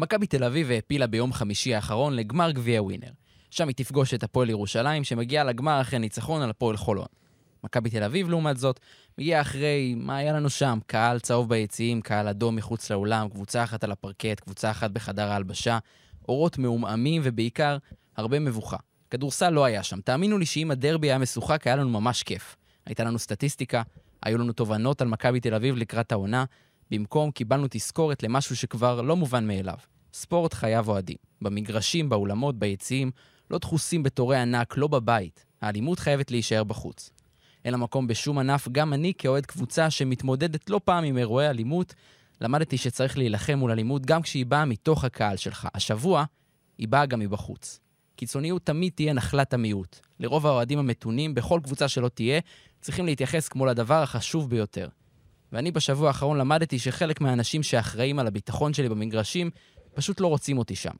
מכבי תל אביב העפילה ביום חמישי האחרון לגמר גביע ווינר. שם היא תפגוש את הפועל ירושלים, שמגיעה לגמר אחרי ניצחון על הפועל חולון. מכבי תל אביב, לעומת זאת, מגיעה אחרי, מה היה לנו שם? קהל צהוב ביציעים, קהל אדום מחוץ לאולם, קבוצה אחת על הפרקט, קבוצה אחת בחדר ההלבשה, אורות מעומעמים ובעיקר, הרבה מבוכה. כדורסל לא היה שם. תאמינו לי שאם הדרבי היה משוחק, היה לנו ממש כיף. הייתה לנו סטטיסטיקה, היו לנו תובנות על מכבי תל אביב לקראת העונה, במקום קיבלנו תזכורת למשהו שכבר לא מובן מאליו. ספורט חייב אוהדים. במגרשים, באולמות, ביציעים, לא דחוסים בתורי ענק, לא בבית. האלימות חייבת להישאר בחוץ. אין לה מקום בשום ענף, גם אני כאוהד קבוצה שמתמודדת לא פעם עם אירועי אלימות, למדתי שצריך להילחם מול אלימות גם כשהיא באה מתוך הקהל שלך. השבוע, היא באה גם מבחוץ. קיצוניות תמיד תהיה נחלת המיעוט. לרוב האוהדים המתונים, בכל קבוצה שלא תהיה, צריכים להתייחס כמו לדבר החשוב ביותר. ואני בשבוע האחרון למדתי שחלק מהאנשים שאחראים על הביטחון שלי במגרשים, פשוט לא רוצים אותי שם.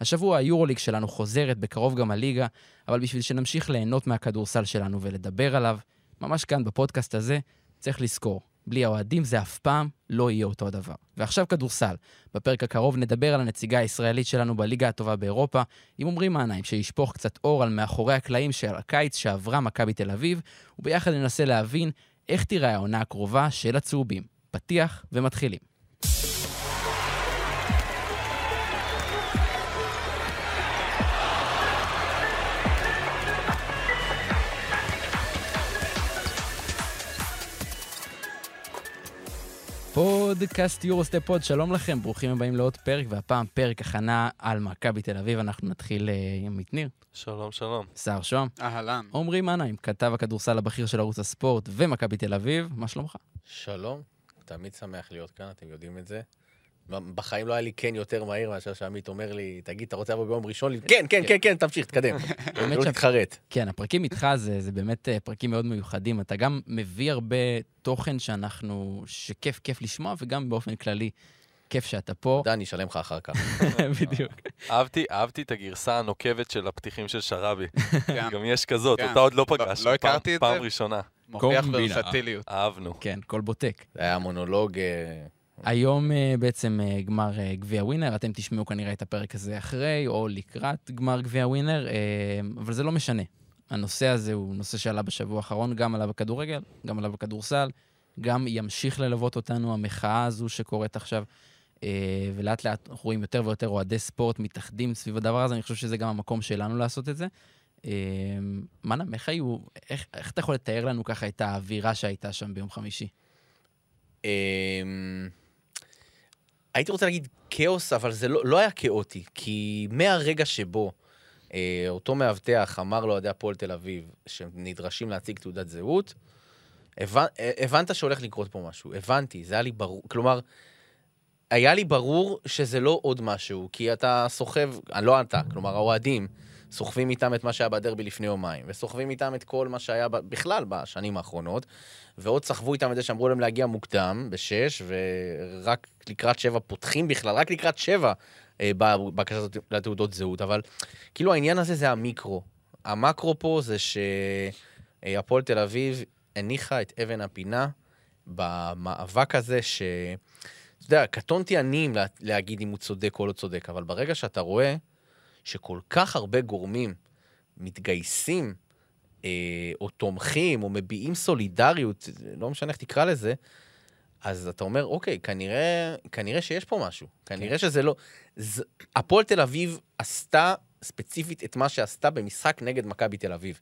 השבוע היורוליג שלנו חוזרת, בקרוב גם הליגה, אבל בשביל שנמשיך ליהנות מהכדורסל שלנו ולדבר עליו, ממש כאן בפודקאסט הזה, צריך לזכור, בלי האוהדים זה אף פעם לא יהיה אותו הדבר. ועכשיו כדורסל. בפרק הקרוב נדבר על הנציגה הישראלית שלנו בליגה הטובה באירופה, עם עמרי מעניים, שישפוך קצת אור על מאחורי הקלעים של הקיץ שעברה מכבי תל אביב, וביחד ננסה להבין איך תיראה העונה הקרובה של הצהובים. פתיח ומתחילים. פודקאסט יורוסטפ פוד, שלום לכם, ברוכים הבאים לעוד פרק, והפעם פרק הכנה על מכבי תל אביב. אנחנו נתחיל אה, עם עמית שלום, שלום. שר שוהם. אהלן. עמרי מנהיים, כתב הכדורסל הבכיר של ערוץ הספורט ומכבי תל אביב, מה שלומך? שלום, תמיד שמח להיות כאן, אתם יודעים את זה. בחיים לא היה לי כן יותר מהיר מאשר שעמית אומר לי, תגיד, אתה רוצה לבוא ביום ראשון? כן, כן, כן, כן, תמשיך, תקדם. לא תתחרט. כן, הפרקים איתך זה, באמת אה, פרקים מאוד מיוחדים. אתה גם מביא הרבה תוכן שאנחנו, שכיף, כיף לשמוע, וגם באופן כללי, כיף שאתה פה. אתה, אני אשלם לך אחר כך. בדיוק. אהבתי, אהבתי את הגרסה הנוקבת של הפתיחים של שראבי. גם יש כזאת, כן. אותה עוד לא לא- פגשנו. לא הכרתי פעם- את פעם זה. ראשונה. מוכיח קומבינה. ורסטיליות. אהבנו. כן, כל בוטק. זה היה מונולוג... היום אה, בעצם אה, גמר אה, גביע ווינר, אתם תשמעו כנראה את הפרק הזה אחרי, או לקראת גמר גביע ווינר, אבל זה לא משנה. הנושא הזה הוא נושא שעלה בשבוע האחרון, גם עלה בכדורגל, גם עלה בכדורסל, גם ימשיך ללוות אותנו המחאה הזו שקורית עכשיו, ולאט לאט אנחנו רואים יותר ויותר אוהדי ספורט מתאחדים סביב הדבר הזה, אני חושב שזה גם המקום שלנו לעשות את זה. מנם, איך היו, איך, איך אתה יכול לתאר לנו ככה את האווירה שהייתה שם ביום חמישי? הייתי רוצה להגיד כאוס, אבל זה לא, לא היה כאוטי, כי מהרגע שבו אה, אותו מאבטח אמר לאוהדי הפועל תל אביב שהם נדרשים להציג תעודת זהות, הבנ, אה, הבנת שהולך לקרות פה משהו, הבנתי, זה היה לי ברור, כלומר, היה לי ברור שזה לא עוד משהו, כי אתה סוחב, לא אתה, כלומר האוהדים, סוחבים איתם את מה שהיה בדרבי לפני יומיים, וסוחבים איתם את כל מה שהיה בכלל בשנים האחרונות, ועוד סחבו איתם את זה שאמרו להם להגיע מוקדם, בשש, ורק לקראת שבע פותחים בכלל, רק לקראת שבע אה, בבקשה לתעודות זהות, אבל כאילו העניין הזה זה המיקרו. המקרו פה זה שהפועל תל אביב הניחה את אבן הפינה במאבק הזה, ש... אתה יודע, קטונתי אני לה- להגיד אם הוא צודק או לא צודק, אבל ברגע שאתה רואה שכל כך הרבה גורמים מתגייסים, אה, או תומכים, או מביעים סולידריות, לא משנה איך תקרא לזה, אז אתה אומר, אוקיי, כנראה, כנראה שיש פה משהו. כנראה שזה לא... ז... הפועל תל אביב עשתה ספציפית את מה שעשתה במשחק נגד מכבי תל אביב.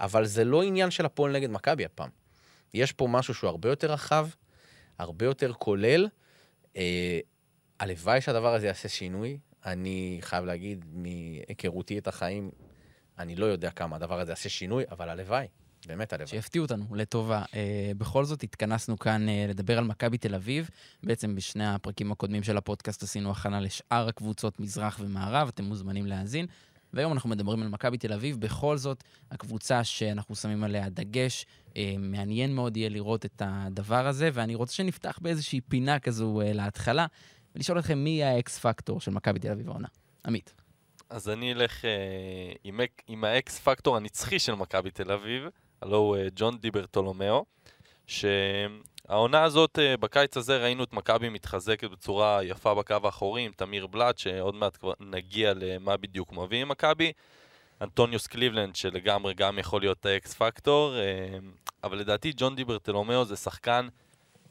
אבל זה לא עניין של הפועל נגד מכבי הפעם. יש פה משהו שהוא הרבה יותר רחב, הרבה יותר כולל. אה, הלוואי שהדבר הזה יעשה שינוי. אני חייב להגיד, מהיכרותי את החיים, אני לא יודע כמה הדבר הזה יעשה שינוי, אבל הלוואי, באמת הלוואי. שיפתיעו אותנו לטובה. Uh, בכל זאת, התכנסנו כאן uh, לדבר על מכבי תל אביב. בעצם בשני הפרקים הקודמים של הפודקאסט עשינו הכנה לשאר הקבוצות מזרח ומערב, אתם מוזמנים להאזין. והיום אנחנו מדברים על מכבי תל אביב. בכל זאת, הקבוצה שאנחנו שמים עליה דגש, אה, מעניין מאוד יהיה לראות את הדבר הזה, ואני רוצה שנפתח באיזושהי פינה כזו להתחלה, ולשאול אתכם מי ה X factor של מכבי תל אביב העונה. עמית. אז אני אלך אה, עם, עם ה X factor הנצחי של מכבי תל אביב, הלו הוא אה, ג'ון דיברתולומאו, העונה הזאת, אה, בקיץ הזה ראינו את מכבי מתחזקת בצורה יפה בקו האחורי עם תמיר בלאט, שעוד מעט כבר נגיע למה בדיוק מביא עם מכבי. אנטוניוס קליבלנד, שלגמרי גם יכול להיות ה X factor, אה, אבל לדעתי ג'ון דיברתולומאו זה שחקן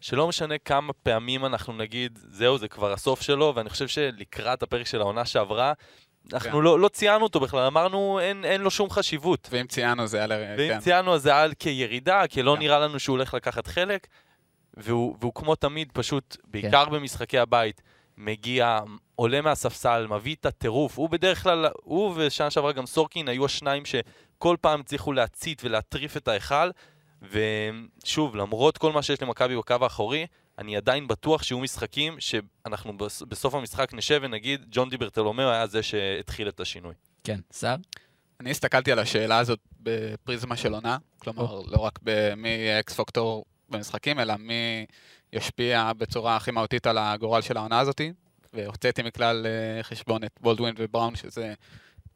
שלא משנה כמה פעמים אנחנו נגיד, זהו, זה כבר הסוף שלו, ואני חושב שלקראת הפרק של העונה שעברה, אנחנו כן. לא, לא ציינו אותו בכלל, אמרנו אין, אין לו שום חשיבות. ואם ציינו זה היה... ל- ואם כן. ציינו זה היה כירידה, כי לא כן. נראה לנו שהוא הולך לקחת חלק, והוא, והוא כמו תמיד פשוט, בעיקר במשחקי הבית, מגיע, עולה מהספסל, מביא את הטירוף. הוא בדרך כלל, הוא ושנה שעברה גם סורקין היו השניים שכל פעם הצליחו להצית ולהטריף את ההיכל, ושוב, למרות כל מה שיש למכבי בקו האחורי, אני עדיין בטוח שיהיו משחקים שאנחנו בס- בסוף המשחק נשב ונגיד, ג'ון דיברטלומיאו היה זה שהתחיל את השינוי. כן, סער? אני הסתכלתי על השאלה הזאת בפריזמה של עונה, כלומר, לא רק במי יהיה X factor במשחקים, אלא מי ישפיע בצורה הכי מהותית על הגורל של העונה הזאת, והוצאתי מכלל אה, חשבון את בולדווין ובראון, שזה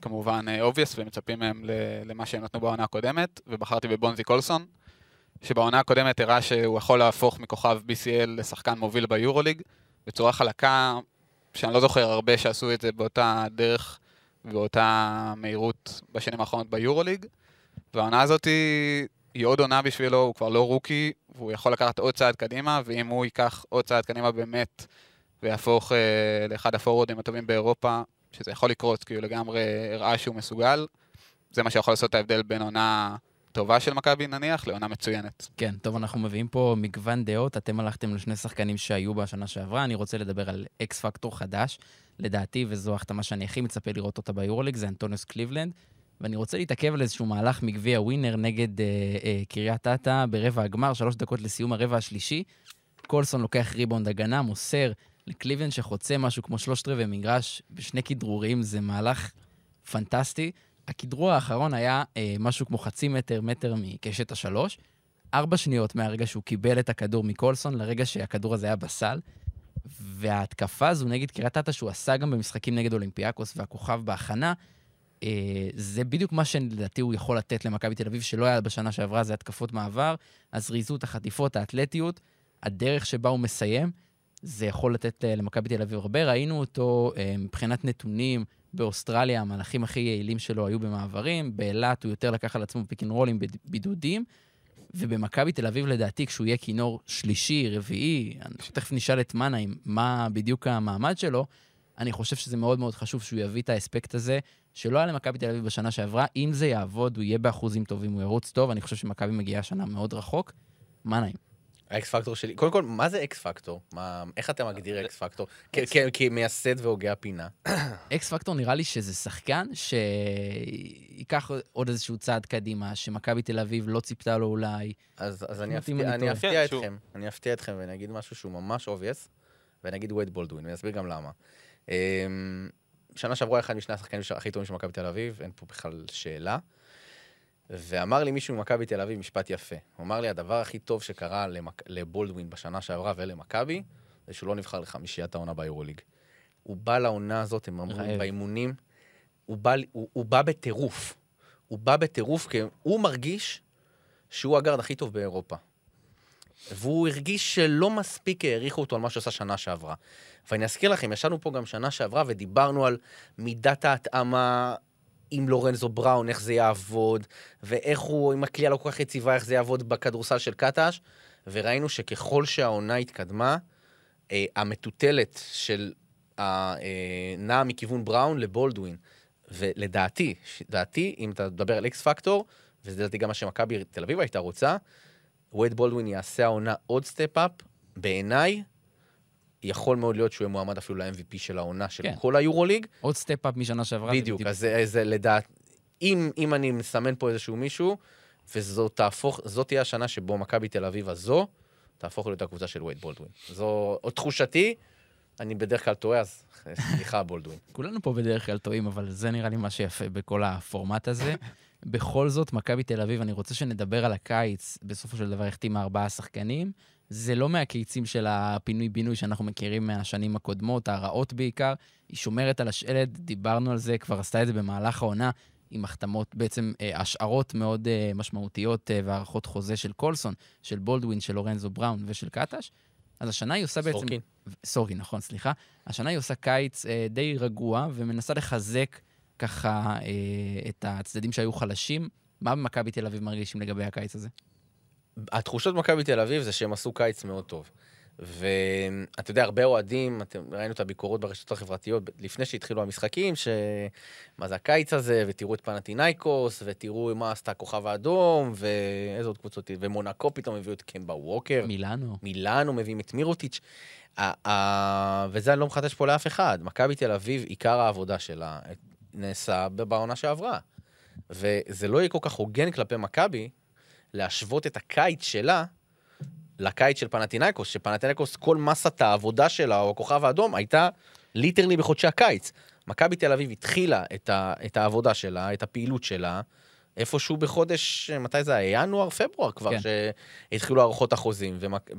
כמובן obvious, ומצפים מהם למה שהם נתנו בעונה הקודמת, ובחרתי בבונזי קולסון, שבעונה הקודמת הראה שהוא יכול להפוך מכוכב BCL לשחקן מוביל ביורוליג, בצורה חלקה, שאני לא זוכר הרבה שעשו את זה באותה דרך באותה מהירות בשנים האחרונות ביורוליג. והעונה הזאת היא עוד עונה בשבילו, הוא כבר לא רוקי, והוא יכול לקחת עוד צעד קדימה, ואם הוא ייקח עוד צעד קדימה באמת, ויהפוך אה, לאחד הפורורדים הטובים באירופה, שזה יכול לקרות, כי הוא לגמרי הראה שהוא מסוגל, זה מה שיכול לעשות את ההבדל בין עונה טובה של מכבי נניח, לעונה מצוינת. כן, טוב, אנחנו מביאים פה מגוון דעות. אתם הלכתם לשני שחקנים שהיו בשנה שעברה, אני רוצה לדבר על אקס פקטור חדש. לדעתי, וזו החתמה שאני הכי מצפה לראות אותה ביורוליג, זה אנטוניוס קליבלנד. ואני רוצה להתעכב על איזשהו מהלך מגביע ווינר נגד אה, אה, קריית אתא ברבע הגמר, שלוש דקות לסיום הרבע השלישי. קולסון לוקח ריבאונד הגנה, מוסר לקליבלנד שחוצה משהו כמו שלושת רבעי מגרש בשני כדרורים, זה מהלך פנטסטי. הכדרור האחרון היה אה, משהו כמו חצי מטר, מטר מקשת השלוש. ארבע שניות מהרגע שהוא קיבל את הכדור מקולסון לרגע שהכדור הזה היה בסל. וההתקפה הזו נגד קריית אתא, שהוא עשה גם במשחקים נגד אולימפיאקוס והכוכב בהכנה, אה, זה בדיוק מה שלדעתי הוא יכול לתת למכבי תל אביב, שלא היה בשנה שעברה, זה התקפות מעבר, הזריזות, החטיפות, האתלטיות, הדרך שבה הוא מסיים, זה יכול לתת אה, למכבי תל אביב הרבה. ראינו אותו אה, מבחינת נתונים באוסטרליה, המהלכים הכי יעילים שלו היו במעברים, באילת הוא יותר לקח על עצמו pick and roll ים בבידודים, ובמכבי תל אביב, לדעתי, כשהוא יהיה כינור שלישי, רביעי, אני תכף נשאל את מנהיים מה בדיוק המעמד שלו, אני חושב שזה מאוד מאוד חשוב שהוא יביא את האספקט הזה, שלא היה למכבי תל אביב בשנה שעברה. אם זה יעבוד, הוא יהיה באחוזים טובים, הוא ירוץ טוב, אני חושב שמכבי מגיעה השנה מאוד רחוק. מנהיים. ה X factor שלי, קודם כל, מה זה X factor? מה, איך אתה מגדיר X factor? כ- כמייסד והוגה הפינה. X factor נראה לי שזה שחקן שייקח עוד איזשהו צעד קדימה, שמכבי תל אביב לא ציפתה לו אולי. אז, אז אני, אפתיע, כן, אתכם, אני אפתיע אתכם ואני אגיד משהו שהוא ממש obvious, ואני אגיד וייד בולדווין, ואני אסביר גם למה. אמ, שנה שעברה אחד משני השחקנים הכי טובים של מכבי תל אביב, אין פה בכלל שאלה. ואמר לי מישהו ממכבי תל אביב משפט יפה. הוא אמר לי, הדבר הכי טוב שקרה למק... לבולדווין בשנה שעברה ולמכבי, זה שהוא לא נבחר לחמישיית העונה ביורוליג. הוא בא לעונה הזאת, הם אמרו. באימונים, הוא בא, הוא, הוא בא בטירוף. הוא בא בטירוף כי הוא מרגיש שהוא הגארד הכי טוב באירופה. והוא הרגיש שלא מספיק העריכו אותו על מה שעשה שנה שעברה. ואני אזכיר לכם, ישבנו פה גם שנה שעברה ודיברנו על מידת ההתאמה עם לורנזו בראון, איך זה יעבוד, ואיך הוא, עם הכלייה לא כל כך יציבה, איך זה יעבוד בכדורסל של קטש, וראינו שככל שהעונה התקדמה, אה, המטוטלת של אה, נעה מכיוון בראון לבולדווין. ולדעתי, דעתי, אם אתה מדבר על אקס פקטור, וזה לדעתי גם מה שמכבי תל אביב הייתה רוצה, וייד בולדווין יעשה העונה עוד step-up, בעיניי, יכול מאוד להיות שהוא יהיה מועמד אפילו ל-MVP של העונה של כן. כל היורוליג. עוד step-up משנה שעברה. בדיוק, אז זה, זה לדעת... אם, אם אני מסמן פה איזשהו מישהו, וזאת תהפוך, זאת תהיה השנה שבו מכבי תל אביב הזו, תהפוך להיות הקבוצה של וייד בולדווין. זו עוד תחושתי, אני בדרך כלל טועה, אז סליחה, בולדווין. כולנו פה בדרך כלל טועים, אבל זה נראה לי מה שיפה בכל הפורמט הזה. בכל זאת, מכבי תל אביב, אני רוצה שנדבר על הקיץ, בסופו של דבר החתימה ארבעה שחקנים. זה לא מהקיצים של הפינוי-בינוי שאנחנו מכירים מהשנים הקודמות, הרעות בעיקר. היא שומרת על השלד, דיברנו על זה, כבר עשתה את זה במהלך העונה. עם החתמות, בעצם אה, השערות מאוד אה, משמעותיות אה, והארכות חוזה של קולסון, של בולדווין, של לורנזו בראון ושל קטש. אז השנה היא עושה בעצם... סורקין. סורקין, נכון, סליחה. השנה היא עושה קיץ אה, די רגוע ומנסה לחזק ככה אה, את הצדדים שהיו חלשים. מה במכבי תל אביב מרגישים לגבי הקיץ הזה? התחושות במכבי תל אביב זה שהם עשו קיץ מאוד טוב. ואתה יודע, הרבה אוהדים, אתם ראינו את הביקורות ברשתות החברתיות לפני שהתחילו המשחקים, שמה זה הקיץ הזה, ותראו את פנטינאיקוס, ותראו מה עשתה הכוכב האדום, ואיזה עוד קבוצות, ומונקו פתאום הביאו את קמבה ווקר. מילאנו. מילאנו מביאים את מירוטיץ'. וזה אני לא מחדש פה לאף אחד. מכבי תל אביב, עיקר העבודה שלה נעשה בעונה שעברה. וזה לא יהיה כל כך הוגן כלפי מכבי להשוות את הקיץ שלה לקיץ של פנטינאיקוס, שפנטינאיקוס, כל מסת העבודה שלה, או הכוכב האדום, הייתה ליטרלי בחודשי הקיץ. מכבי תל אביב התחילה את, ה, את העבודה שלה, את הפעילות שלה, איפשהו בחודש, מתי זה היה? ינואר, פברואר כבר, כן. שהתחילו הארכות החוזים. ומק-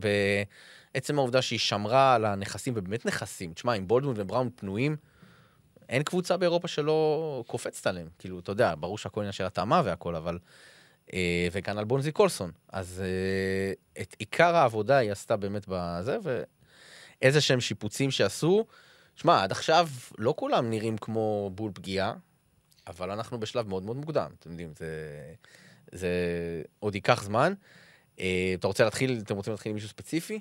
ועצם העובדה שהיא שמרה על הנכסים, ובאמת נכסים, תשמע, עם בולדווין ובראון פנויים, אין קבוצה באירופה שלא קופצת עליהם. כאילו, אתה יודע, ברור שהכל עניין של התאמה והכל, אבל... אה, וכאן על בונזי קולסון. אז אה, את עיקר העבודה היא עשתה באמת בזה, ואיזה שהם שיפוצים שעשו. שמע, עד עכשיו לא כולם נראים כמו בול פגיעה, אבל אנחנו בשלב מאוד מאוד מוקדם, אתם יודעים, זה, זה עוד ייקח זמן. אה, אתה רוצה להתחיל, אתם רוצים להתחיל עם מישהו ספציפי?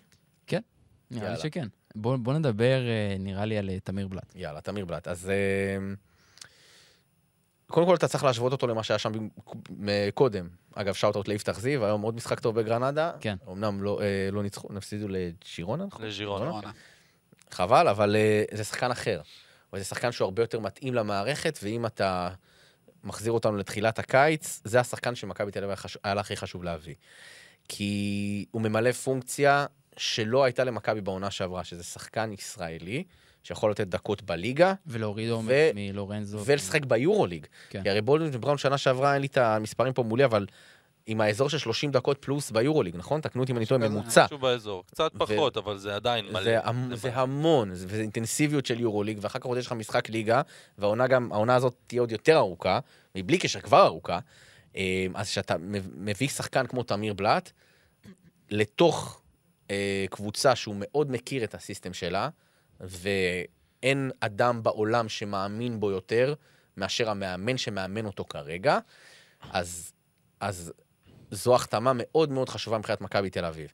נראה לי. שכן. בוא, בוא נדבר, אה, נראה לי, על תמיר בלאט. יאללה, תמיר בלאט. אז קודם כל אתה צריך להשוות אותו למה שהיה שם קודם. אגב, שאוט-אוט ליפתח זיו, היום עוד משחק טוב בגרנדה. כן. אמנם לא, אה, לא ניצחו, נפסידו לג'ירונה, נכון? לז'ירונה. קורונה. חבל, אבל אה, זה שחקן אחר. אבל זה שחקן שהוא הרבה יותר מתאים למערכת, ואם אתה מחזיר אותנו לתחילת הקיץ, זה השחקן שמכבי תל אביב היה לה הכי חשוב להביא. כי הוא ממלא פונקציה שלא הייתה למכבי בעונה שעברה, שזה שחקן ישראלי, שיכול לתת דקות בליגה, ולהוריד עומס ו- מלורנזו. ולשחק ביורוליג. כן. כי הרי בולדווין ובראון שנה שעברה, אין לי את המספרים פה מולי, אבל עם האזור של 30 דקות פלוס ביורוליג, נכון? תקנו אותי אם אני טועה, ממוצע. משהו באזור. קצת ו- פחות, אבל זה עדיין מלא. זה, המ- זה המון, זה, וזה אינטנסיביות של יורוליג, ואחר כך עוד יש לך משחק ליגה, והעונה גם, העונה הזאת תהיה עוד יותר ארוכה, מבלי קשר כבר ארוכה. אה, אז כשאתה מב- מביא שחקן כמו תמיר בלאט, לתוך אה, קבוצה שהוא מאוד מכיר את הסיסטם שלה, ואין אדם בעולם שמאמין בו יותר מאשר המאמן שמאמן אותו כרגע, אז, אז זו החתמה מאוד מאוד חשובה מבחינת מכבי תל אביב.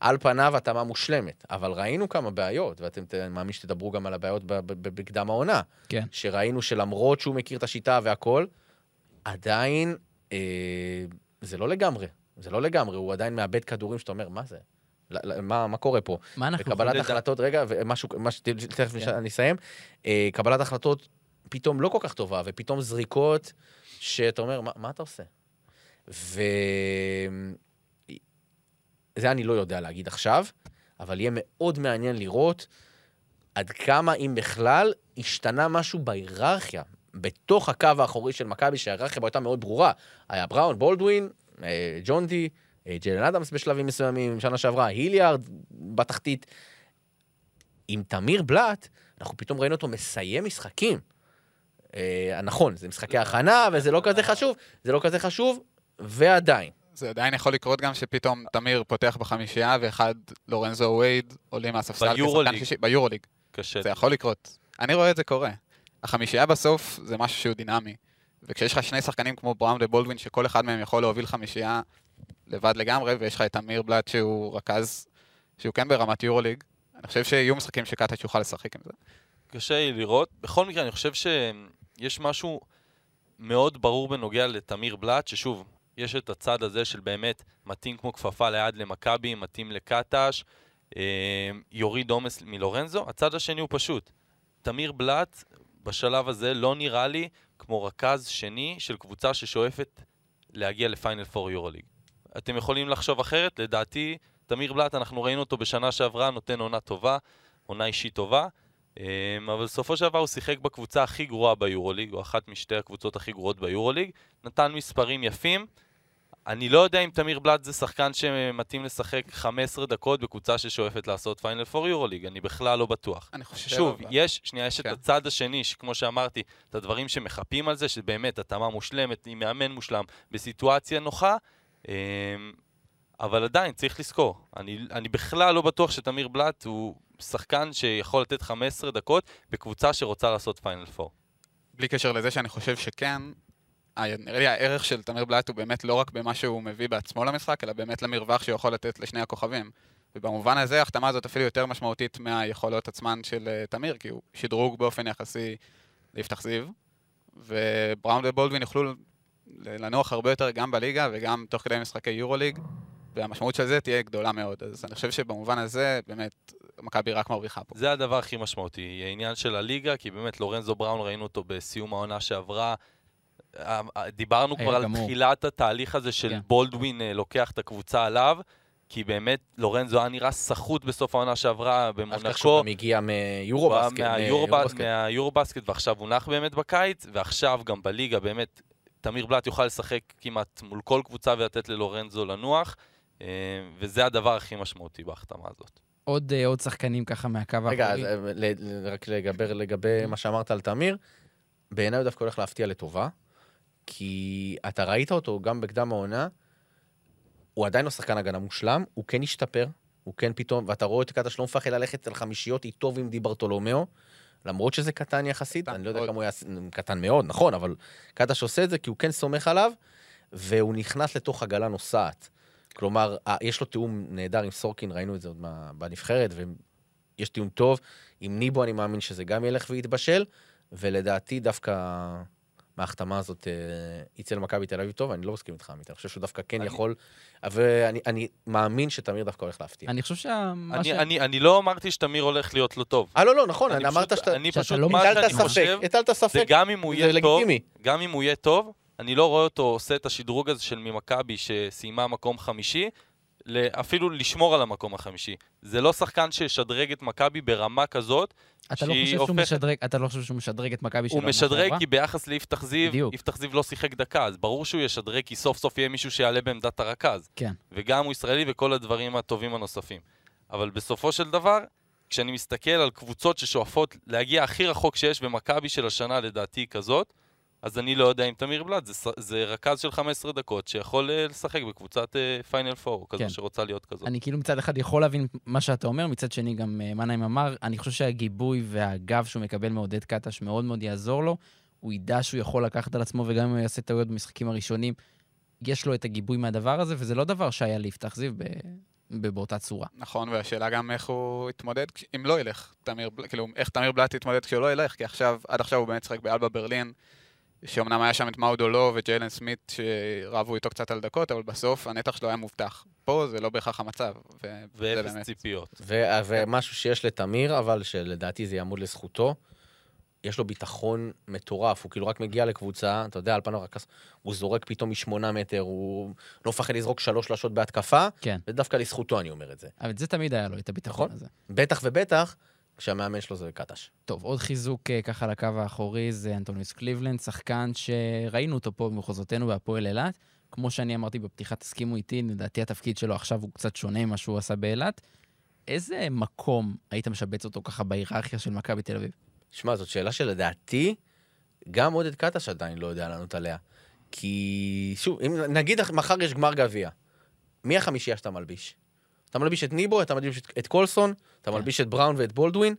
על פניו התאמה מושלמת, אבל ראינו כמה בעיות, ואתם אני מאמין שתדברו גם על הבעיות בקדם העונה. כן. שראינו שלמרות שהוא מכיר את השיטה והכל, עדיין אה, זה לא לגמרי. זה לא לגמרי, הוא עדיין מאבד כדורים שאתה אומר, מה זה? מה, מה קורה פה? מה אנחנו וקבלת החלטות, רגע, ומשהו, משהו, תכף כן. אני אסיים, אה, קבלת החלטות פתאום לא כל כך טובה, ופתאום זריקות שאתה אומר, מה, מה אתה עושה? ו... זה אני לא יודע להגיד עכשיו, אבל יהיה מאוד מעניין לראות עד כמה, אם בכלל, השתנה משהו בהיררכיה, בתוך הקו האחורי של מכבי, שההיררכיה בו הייתה מאוד ברורה. היה בראון, בולדווין, אה, ג'ון די, אה, ג'לן אדמס בשלבים מסוימים, שנה שעברה, היליארד בתחתית. עם תמיר בלאט, אנחנו פתאום ראינו אותו מסיים משחקים. אה, נכון, זה משחקי הכנה, וזה לא כזה חשוב, זה לא כזה חשוב, ועדיין. זה עדיין יכול לקרות גם שפתאום תמיר פותח בחמישייה ואחד לורנזו וייד עולים מהספסל כשחקן ביורוליג. שישי. ביורוליג. קשה. זה יכול לקרות. אני רואה את זה קורה. החמישייה בסוף זה משהו שהוא דינמי. וכשיש לך שני שחקנים כמו בראון ובולדווין, שכל אחד מהם יכול להוביל חמישייה לבד לגמרי, ויש לך את אמיר בלאט שהוא רכז, שהוא כן ברמת יורוליג, אני חושב שיהיו משחקים שקטש יוכל לשחק עם זה. קשה לי לראות. בכל מקרה, אני חושב שיש משהו מאוד ברור בנוגע לתמיר בלאט, ששוב, יש את הצד הזה של באמת מתאים כמו כפפה ליד למכבי, מתאים לקטש, אה, יוריד עומס מלורנזו. הצד השני הוא פשוט. תמיר בלאט, בשלב הזה, לא נראה לי כמו רכז שני של קבוצה ששואפת להגיע לפיינל פור יורוליג. אתם יכולים לחשוב אחרת, לדעתי, תמיר בלאט, אנחנו ראינו אותו בשנה שעברה, נותן עונה טובה, עונה אישית טובה. אמ, אבל בסופו של דבר הוא שיחק בקבוצה הכי גרועה ביורוליג, או אחת משתי הקבוצות הכי גרועות ביורוליג, נתן מספרים יפים. אני לא יודע אם תמיר בלאט זה שחקן שמתאים לשחק 15 דקות בקבוצה ששואפת לעשות פיינל פור יורוליג, אני בכלל לא בטוח. אני חושב... שוב, אבל- יש, שנייה, יש את כן. הצד השני, שכמו שאמרתי, את הדברים שמחפים על זה, שבאמת התאמה מושלמת, עם מאמן מושלם, בסיטואציה נוחה, אבל עדיין, צריך לזכור, אני, אני בכלל לא בטוח שתמיר בלאט הוא שחקן שיכול לתת 15 דקות בקבוצה שרוצה לעשות פיינל פור. בלי קשר לזה שאני חושב שכן, נראה לי הערך של תמיר בלאט הוא באמת לא רק במה שהוא מביא בעצמו למשחק, אלא באמת למרווח שהוא יכול לתת לשני הכוכבים. ובמובן הזה ההחתמה הזאת אפילו יותר משמעותית מהיכולות עצמן של אה, תמיר, כי הוא שדרוג באופן יחסי ליפתח זיו, ובראון ובולדווין יוכלו לנוח הרבה יותר גם בליגה וגם תוך כדי משחקי יורוליג, והמשמעות של זה תהיה גדולה מאוד. אז אני חושב שבמובן הזה, באמת, מכבי רק מרוויחה פה. זה הדבר הכי משמעותי, העניין של הליגה, כי באמת לורנזו בראון, ראינו אותו בסיום העונה שעברה. אה, אה, דיברנו כבר על גמור. תחילת התהליך הזה של כן. בולדווין אה, לוקח את הקבוצה עליו, כי באמת לורנזו היה נראה סחוט בסוף העונה שעברה אז כך שהוא במונקו. גם הגיע מיורובסקט. מהיורובסקט, מהיורובסקט, ועכשיו הונח באמת בקיץ, ועכשיו גם בליגה באמת, תמיר בלאט יוכל לשחק כמעט מול כל קבוצה ולתת ללורנזו לנוח, אה, וזה הדבר הכי משמעותי בהחתמה הזאת. עוד, אה, עוד שחקנים ככה מהקו רגע, אז, האחורי. אה, ל- ל- רק לגבר לגבי מה שאמרת על תמיר, בעיניי הוא דווקא הולך להפתיע לטובה, כי אתה ראית אותו גם בקדם העונה, הוא עדיין לא שחקן הגנה מושלם, הוא כן השתפר, הוא כן פתאום, ואתה רואה את קטש לא מפחד ללכת על חמישיות איתו ועם דיברטולומיאו, למרות שזה קטן יחסית, קטן אני לא יודע. כמה הוא היה, קטן מאוד, נכון, אבל קטש עושה את זה כי הוא כן סומך עליו, והוא נכנס לתוך עגלה נוסעת. כלומר, יש לו תיאום נהדר עם סורקין, ראינו את זה עוד מה- בנבחרת, ויש תיאום טוב. עם ניבו אני מאמין שזה גם ילך ויתבשל, ולדעתי דווקא מההחתמה הזאת אה, יצא למכבי תל אביב טוב, אני לא מסכים איתך, עמית, אני חושב שהוא דווקא כן אני- יכול, ואני אני מאמין שתמיר דווקא הולך להפתיע. אני חושב שה... אני, ש- אני, אני לא אמרתי שתמיר הולך להיות לא טוב. אה, לא, לא, נכון, אני אני אמרת פשוט- שאתה... אני פשוט, לא מה הטלת שאני חושב, הטלת זה ספק, גם אם הוא זה יהיה טוב, לגיטימי. גם אם הוא יהיה טוב, אני לא רואה אותו עושה את השדרוג הזה של ממכבי שסיימה מקום חמישי, אפילו לשמור על המקום החמישי. זה לא שחקן שישדרג את מכבי ברמה כזאת, אתה לא חושב הופכת- משדרג, אתה לא חושב שהוא משדרג את מכבי שלו? הוא משדרג שעברה? כי ביחס ליפתח זיו. יפתח זיו לא שיחק דקה, אז ברור שהוא ישדרג כי סוף סוף יהיה מישהו שיעלה בעמדת הרכז. כן. וגם הוא ישראלי וכל הדברים הטובים הנוספים. אבל בסופו של דבר, כשאני מסתכל על קבוצות ששואפות להגיע הכי רחוק שיש במכבי של השנה, לדעתי היא כזאת, אז אני לא יודע אם תמיר בלאט, זה, זה רכז של 15 דקות שיכול אה, לשחק בקבוצת פיינל פור, כזו כן. שרוצה להיות כזאת. אני כאילו מצד אחד יכול להבין מה שאתה אומר, מצד שני גם אה, מנהיים אמר, אני חושב שהגיבוי והגב שהוא מקבל מעודד קטש מאוד מאוד יעזור לו. הוא ידע שהוא יכול לקחת על עצמו, וגם אם הוא יעשה טעויות במשחקים הראשונים, יש לו את הגיבוי מהדבר הזה, וזה לא דבר שהיה ליפתח זיו ב... באותה צורה. נכון, והשאלה גם איך הוא יתמודד אם לא ילך. תמיר, כאילו, איך תמיר בלאט יתמודד כשהוא לא ילך, כי עכשיו, עד עכשיו הוא באמת שיחק באלבה ברלין, שאומנם היה שם את מאודולו וג'יילן סמית שרבו איתו קצת על דקות, אבל בסוף הנתח שלו היה מובטח. פה זה לא בהכרח המצב, וזה ואפס באמת. ציפיות. ו- ומשהו שיש לתמיר, אבל שלדעתי זה יעמוד לזכותו, יש לו ביטחון מטורף, הוא כאילו רק מגיע לקבוצה, אתה יודע, על פניו רק... הוא זורק פתאום משמונה מטר, הוא לא מפחד לזרוק שלוש שלשות בהתקפה, כן. ודווקא לזכותו אני אומר את זה. אבל זה תמיד היה לו, את הביטחון נכון. הזה. בטח ובטח כשהמאמן שלו זה קטש. טוב, עוד חיזוק אה, ככה לקו האחורי זה אנטוניוס קליבלנד, שחקן שראינו אותו פה במחוזותינו בהפועל אילת. כמו שאני אמרתי בפתיחה, תסכימו איתי, לדעתי התפקיד שלו עכשיו הוא קצת שונה ממה שהוא עשה באילת. איזה מקום היית משבץ אותו ככה בהיררכיה של מכבי תל אביב? שמע, זאת שאלה שלדעתי, גם עודד קטש עדיין לא יודע לענות עליה. כי, שוב, אם נגיד מחר יש גמר גביע, מי החמישייה שאתה מלביש? אתה מלביש את ניבו, אתה מלביש את, את קולסון, אתה כן. מלביש את בראון ואת בולדווין,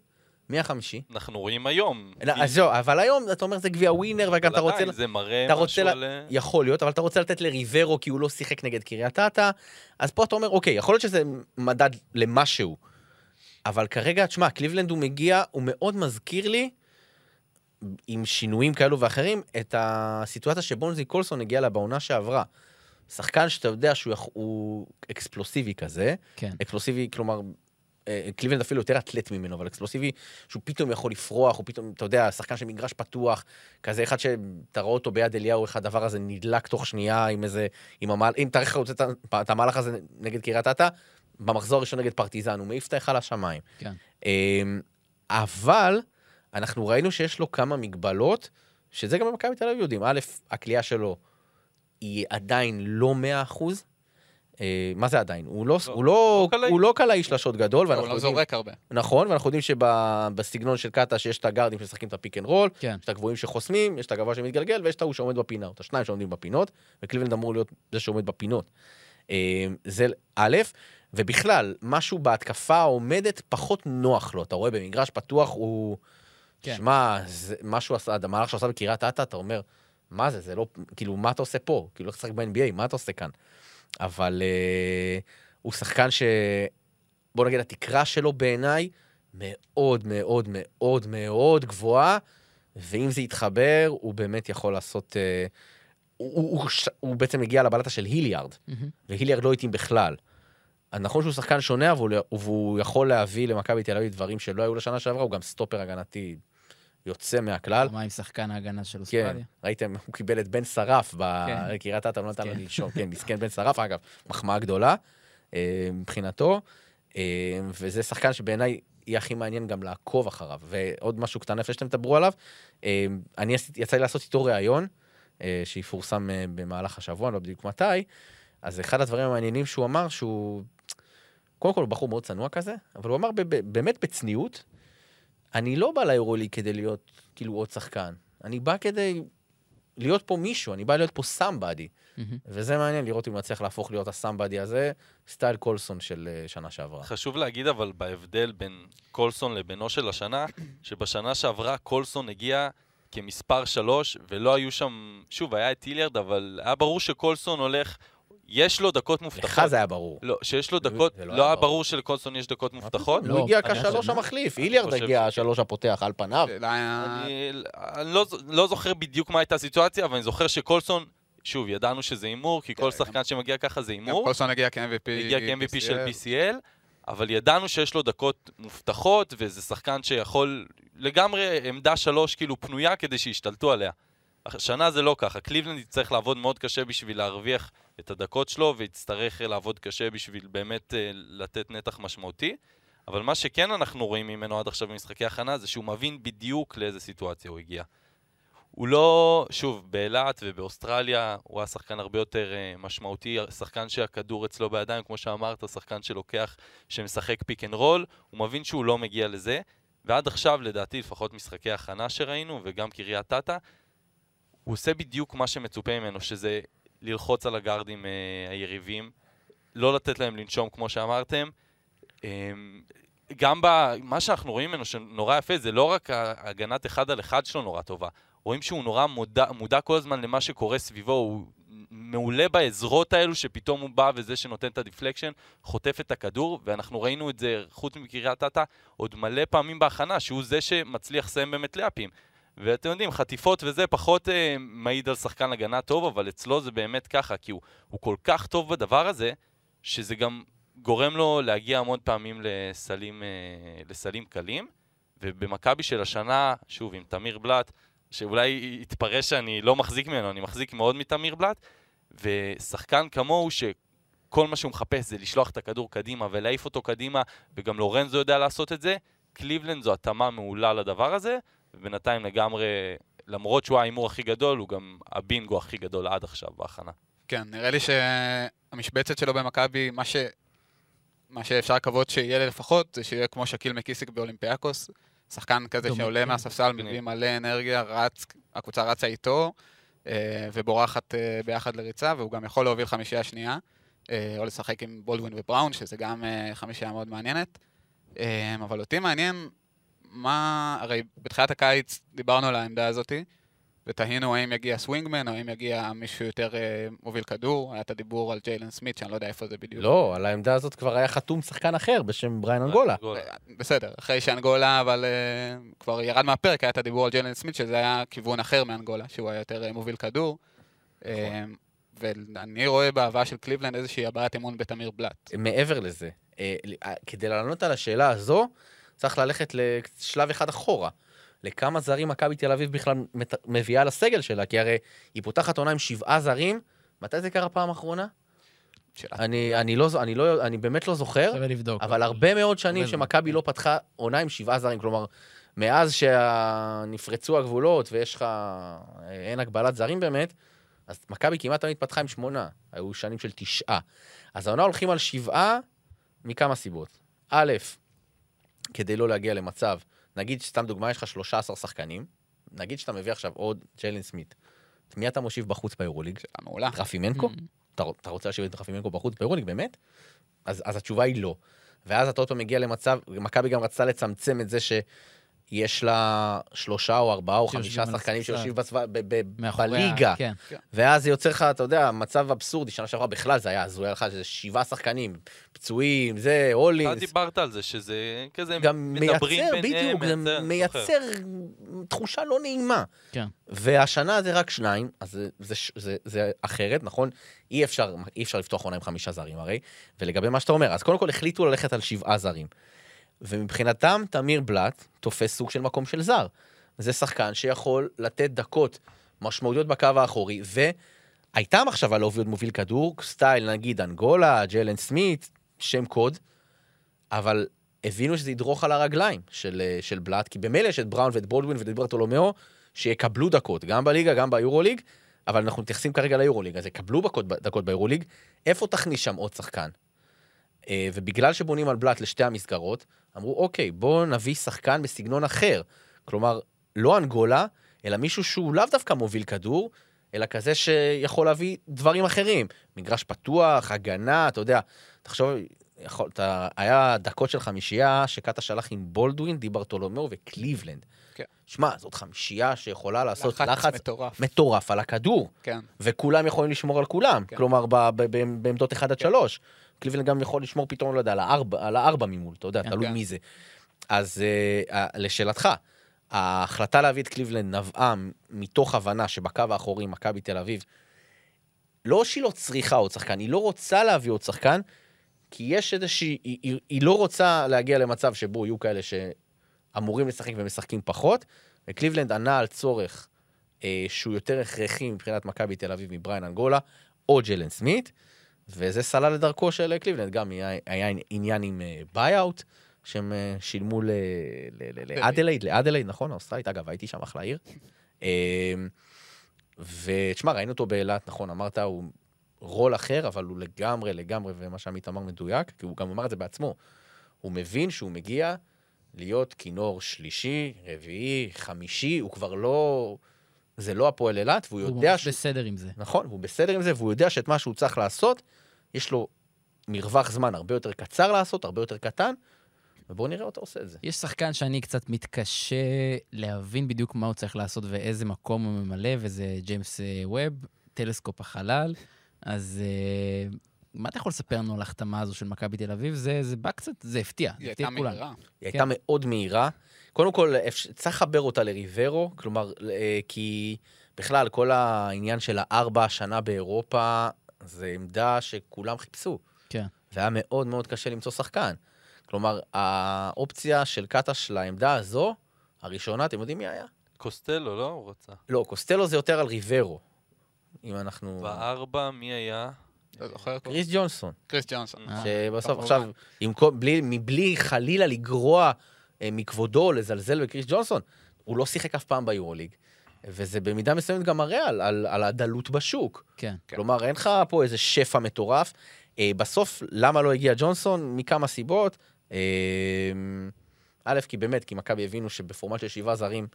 מי החמישי? אנחנו רואים היום. לא, אז זהו, אבל היום אתה אומר זה גביע ווינר, וגם אתה רוצה... זה מראה משהו. על... אה, יכול להיות, אבל אתה רוצה לתת לריברו כי הוא לא שיחק נגד קריית אתא, אז פה אתה אומר, אוקיי, יכול להיות שזה מדד למשהו, אבל כרגע, תשמע, קליבלנד הוא מגיע, הוא מאוד מזכיר לי, עם שינויים כאלו ואחרים, את הסיטואציה שבונזי קולסון הגיע לה בעונה שעברה. שחקן שאתה יודע שהוא יכ... הוא אקספלוסיבי כזה, כן. אקספלוסיבי, כלומר, אה, קליבלנד אפילו יותר אתלט ממנו, אבל אקספלוסיבי, שהוא פתאום יכול לפרוח, הוא פתאום, אתה יודע, שחקן של מגרש פתוח, כזה אחד שאתה רואה אותו ביד אליהו, איך הדבר הזה נדלק תוך שנייה עם איזה, עם המהל... אם תאריך רוצה את המהלך הזה נגד קריית אתא, במחזור הראשון נגד פרטיזן, הוא מעיף את ההיכל השמיים. כן. אמ, אבל אנחנו ראינו שיש לו כמה מגבלות, שזה גם במכבי תל אביב יודעים. א', הקליעה שלו היא עדיין לא 100 אחוז. אה, מה זה עדיין? הוא לא, לא, הוא לא, לא קלעי. הוא לא קלעי שלשות גדול, הוא ואנחנו לא יודעים, זורק הרבה. נכון, ואנחנו יודעים שבסגנון של קטש שיש את הגארדים שמשחקים את ה pick and roll, כן. יש את הגבוהים שחוסמים, יש את הגבוה שמתגלגל, ויש את ההוא שעומד בפינה, או את השניים שעומדים בפינות, וקליבלנד אמור להיות זה שעומד בפינות. אה, זה א', ובכלל, משהו בהתקפה העומדת פחות נוח לו. אתה רואה במגרש פתוח, הוא... כן. שמע, מה שהוא עשה, המהלך שהוא עשה בקריית אתא, אתה אומר, מה זה, זה לא... כאילו, מה אתה עושה פה? כאילו, איך לשחק ב-NBA, מה אתה עושה כאן? אבל אה, הוא שחקן ש... בוא נגיד, התקרה שלו בעיניי מאוד מאוד מאוד מאוד גבוהה, ואם זה יתחבר, הוא באמת יכול לעשות... אה, הוא, הוא, הוא, הוא בעצם הגיע לבלטה של היליארד, מהמם. והיליארד לא התאים בכלל. אז נכון שהוא שחקן שונה, אבל הוא- והוא יכול להביא למכבי תל אביב דברים שלא היו לשנה שעברה, הוא גם סטופר הגנתי יוצא מהכלל. מה עם שחקן ההגנה של כן, אוסטרליה? ראיתם, הוא קיבל את בן שרף כן. בקריית אתא, לא נתן לו מסכן. לנשום. כן, מסכן בן שרף, אגב, מחמאה גדולה אה, מבחינתו. אה, וזה שחקן שבעיניי יהיה הכי מעניין גם לעקוב אחריו. ועוד משהו קטן לפני שאתם תדברו עליו, אה, אני יצא לי לעשות איתו ראיון, שיפורסם במהלך השבוע, אני לא בדיוק מתי, אז אחד הדברים המעניינים שהוא אמר, שהוא... קודם כל הוא בחור מאוד צנוע כזה, אבל הוא אמר באמת בצניעות, אני לא בא ליורוליג כדי להיות כאילו עוד שחקן. אני בא כדי להיות פה מישהו, אני בא להיות פה סמבדי. מהמם. וזה מעניין לראות אם הוא יצליח להפוך להיות הסמבדי הזה, סטייל קולסון של אה, שנה שעברה. חשוב להגיד אבל בהבדל בין קולסון לבינו של השנה, שבשנה שעברה קולסון הגיע כמספר שלוש, ולא היו שם, שוב, היה את היליארד, אבל היה ברור שקולסון הולך, יש לו דקות מובטחות. לך זה היה ברור. לא, שיש לו דקות, זה לא לא היה ברור. שלקולסון יש דקות מובטחות. לא, הוא הגיע כשלוש המחליף, היליארד חושב הגיע. השלוש הפותח על פניו. אני לא, לא זוכר בדיוק מה הייתה הסיטואציה, אבל אני זוכר שקולסון, שוב, ידענו שזה הימור, כי כל כן, שחקן שמגיע ככה זה גם הימור. קולסון הגיע כ-MVP. הגיע כ-MVP של BCL, אבל ידענו שיש לו דקות מובטחות, וזה שחקן שיכול לגמרי עמדה שלוש כאילו פנויה כדי שישתלטו עליה. השנה זה לא ככה, קליבלנד יצטרך לעבוד מאוד קשה בשביל להרוויח את הדקות שלו, ויצטרך לעבוד קשה בשביל באמת אה, לתת נתח משמעותי. אבל מה שכן אנחנו רואים ממנו עד עכשיו במשחקי הכנה, זה שהוא מבין בדיוק לאיזה סיטואציה הוא הגיע. הוא לא, שוב, באילת ובאוסטרליה הוא היה שחקן הרבה יותר אה, משמעותי, שחקן שהכדור אצלו בידיים, כמו שאמרת, שחקן שלוקח, שמשחק pick and roll, הוא מבין שהוא לא מגיע לזה, ועד עכשיו, לדעתי, לפחות משחקי הכנה שראינו, וגם קריית אתא, הוא עושה בדיוק מה שמצופה ממנו, שזה ללחוץ על הגארדים אה, היריבים, לא לתת להם לנשום, כמו שאמרתם. Um, גם במה שאנחנו רואים ממנו שנורא יפה, זה לא רק ההגנת אחד על אחד שלו נורא טובה, רואים שהוא נורא מודע, מודע כל הזמן למה שקורה סביבו, הוא מעולה בעזרות האלו שפתאום הוא בא וזה שנותן את ה deflection, חוטף את הכדור, ואנחנו ראינו את זה, חוץ מקריית אתא, עוד מלא פעמים בהכנה, שהוא זה שמצליח לסיים באמת לייאפים. ואתם יודעים, חטיפות וזה פחות אה, מעיד על שחקן הגנה טוב, אבל אצלו זה באמת ככה, כי הוא, הוא כל כך טוב בדבר הזה, שזה גם גורם לו להגיע המון פעמים לסלים, אה, לסלים קלים. ובמכבי של השנה, שוב, עם תמיר בלאט, שאולי יתפרש שאני לא מחזיק ממנו, אני מחזיק מאוד מתמיר בלאט, ושחקן כמוהו שכל מה שהוא מחפש זה לשלוח את הכדור קדימה ולהעיף אותו קדימה, וגם לורנזו יודע לעשות את זה, קליבלנד זו התאמה מעולה לדבר הזה, ובינתיים לגמרי, למרות שהוא ההימור הכי גדול, הוא גם הבינגו הכי גדול עד עכשיו בהכנה. כן, נראה לי שהמשבצת שלו במכבי, מה, ש... מה שאפשר לקוות שיהיה לפחות, זה שיהיה כמו שקיל מקיסיק באולימפיאקוס. שחקן כזה דומה, שעולה כן. מהספסל. מביא מלא אנרגיה, רץ, הקבוצה רצה איתו, אה, ובורחת אה, ביחד לריצה, והוא גם יכול להוביל חמישייה שנייה, אה, או לשחק עם בולדווין ובראון, שזה גם חמישייה מאוד מעניינת. אבל אותי מעניין מה, הרי בתחילת הקיץ דיברנו על העמדה הזאתי, ותהינו האם יגיע סווינגמן, או האם יגיע מישהו יותר אה, מוביל כדור, היה את הדיבור על ג'יילן סמית, שאני לא יודע איפה זה בדיוק. לא, על העמדה הזאת כבר היה חתום שחקן אחר בשם בריין אנגולה. אה, בסדר, אחרי שאנגולה, אבל uh, כבר ירד מהפרק, היה את הדיבור על ג'יילן סמית, שזה היה כיוון אחר מאנגולה, שהוא היה יותר uh, מוביל כדור. Uh, ואני רואה בהבאה של קליבלנד איזושהי הבעת אמון בתמיר בלאט. מעבר לזה, אה, אה, כדי לענות על השאלה הזו, צריך ללכת לשלב אחד אחורה. לכמה זרים מכבי תל אביב בכלל מביאה לסגל שלה? כי הרי היא פותחת עונה עם שבעה זרים, מתי זה קרה פעם אחרונה? אני, אני, לא, אני, לא, אני באמת לא זוכר, לבדוק. אבל הרבה מאוד שנים. שמכבי לא פתחה עונה עם שבעה זרים, כלומר, מאז שנפרצו הגבולות ויש לך, אין הגבלת זרים באמת, אז מכבי כמעט תמיד פתחה עם שמונה, היו שנים של תשעה. אז העונה הולכים על שבעה מכמה סיבות. א', כדי לא להגיע למצב, נגיד, סתם דוגמה, יש לך 13 שחקנים, נגיד שאתה מביא עכשיו עוד ג'לן סמית. את מי אתה מושיב בחוץ ביורוליג? שאלה מעולה. את רפימנקו? Mm. אתה, אתה רוצה להשאיר את רפימנקו בחוץ ביורוליג, באמת? אז, אז התשובה היא לא. ואז אתה עוד פעם מגיע למצב, מכבי גם רצתה לצמצם את זה שיש לה שלושה או ארבעה או חמישה שחקנים. שיושבים בצבא, ב, ב, מאחורי ה- בליגה. כן. ואז זה יוצר לך, אתה יודע, מצב אבסורדי, שנה שעברה בכלל זה היה הזוי, היה לך איזה שבעה שחקנים, פצועים, זה, אתה הולינס. דיברת על זה, שזה כזה, גם מדברים מייצר, ביניהם, בדיוק, זה. מייצר תחושה לא נעימה. כן. והשנה זה רק שניים, אז זה, זה, זה, זה אחרת, נכון? אי אפשר, אי אפשר לפתוח עונה עם חמישה זרים הרי. ולגבי מה שאתה אומר, אז קודם כל החליטו ללכת על שבעה זרים. ומבחינתם, תמיר בלאט תופס סוג של מקום של זר. זה שחקן שיכול לתת דקות משמעותיות בקו האחורי, והייתה מחשבה להוביל מוביל כדור, סטייל נגיד אנגולה, ג'לן סמית, שם קוד, אבל הבינו שזה ידרוך על הרגליים של, אה, של בלאט, כי במילא יש את בראון ואת בולדווין ואת ברטולומיאו, שיקבלו דקות, גם בליגה, גם ביורוליג, אבל אנחנו מתייחסים כרגע ליורוליג, אז יקבלו דקות ביורוליג, איפה תכניס שם עוד שחקן? אה, ובגלל שבונים על בלאט לשתי המסגרות, אמרו, אוקיי, בואו נביא שחקן בסגנון אחר. כלומר, לא אנגולה, אלא מישהו שהוא לאו דווקא מוביל כדור, אלא כזה שיכול להביא דברים אחרים. מגרש פתוח, הגנה, אתה יודע, תחשוב, יכול, אתה, היה דקות של חמישייה שקאטה שלח עם בולדווין, דיברטולומיאו וקליבלנד. כן. שמע, זאת חמישייה שיכולה לעשות לחץ, לחץ מטורף. מטורף על הכדור. כן. וכולם יכולים לשמור על כולם. כן. כלומר, ב- ב- ב- בעמדות 1 עד כן. 3. קליבלנד גם יכול לשמור פתאום, לא יודע, על הארבע, ממול, אתה יודע, כן. תלוי כן. מי זה. אז אה, לשאלתך, ההחלטה להביא את קליבלנד נבעה מתוך הבנה שבקו האחורי, מכבי תל אביב, לא שהיא לא צריכה עוד שחקן, היא לא רוצה להביא עוד שחקן, כי יש איזושהי, היא, היא, היא לא רוצה להגיע למצב שבו יהיו כאלה שאמורים לשחק ומשחקים פחות, וקליבלנד ענה על צורך אה, שהוא יותר הכרחי מבחינת מכבי תל אביב מבריין אנגולה, או ג'לן סמית, וזה סלל לדרכו של קליבלנד, גם היה, היה עניין עם buyout, שהם אה, שילמו ל- לאדלייד, לאדלייד, נכון, האוסטרלית, אגב, הייתי שם אחלה עיר. אה, ותשמע, ראינו אותו באילת, נכון, אמרת, הוא רול אחר, אבל הוא לגמרי, לגמרי, ומה שעמית אמר מדויק, כי הוא גם אמר את זה בעצמו. הוא מבין שהוא מגיע להיות כינור שלישי, רביעי, חמישי, הוא כבר לא... זה לא הפועל אילת, והוא הוא יודע ממש ש... בסדר עם זה. נכון, והוא בסדר עם זה, והוא יודע שאת מה שהוא צריך לעשות, יש לו מרווח זמן הרבה יותר קצר לעשות, הרבה יותר קטן, ובואו נראה אותו עושה את זה. יש שחקן שאני קצת מתקשה להבין בדיוק מה הוא צריך לעשות ואיזה מקום הוא ממלא, וזה ג'יימס אה, ווב, טלסקופ החלל. אז אה, מה אתה יכול לספר לנו על ההחתמה הזו של מכבי תל אביב? זה, זה בא קצת, זה הפתיע, היא זה הפתיע הייתה את כולם. מהירה. היא הייתה מאוד מהירה. קודם כל, צריך לחבר אותה לריברו, כלומר, אה, כי בכלל, כל העניין של הארבע השנה באירופה, זה עמדה שכולם חיפשו. כן. והיה מאוד מאוד קשה למצוא שחקן. כלומר, האופציה של קטש לעמדה הזו, הראשונה, אתם יודעים מי היה? קוסטלו, לא? הוא רצה. לא, קוסטלו זה יותר על ריברו. אם אנחנו... בארבע, מי היה? קריס ג'ונסון. קריס ג'ונסון. אה. שבסוף כמובן. עכשיו, עם כל, בלי, מבלי חלילה לגרוע אה, מכבודו, לזלזל בקריס ג'ונסון, הוא לא שיחק אף פעם ביורוליג. וזה במידה מסוימת גם מראה על, על, על הדלות בשוק. כן. כן. כלומר, אין לך פה איזה שפע מטורף. אה, בסוף, למה לא הגיע ג'ונסון? מכמה סיבות. אה, א', כי באמת, כי מכבי הבינו שבפורמט של שבעה זרים,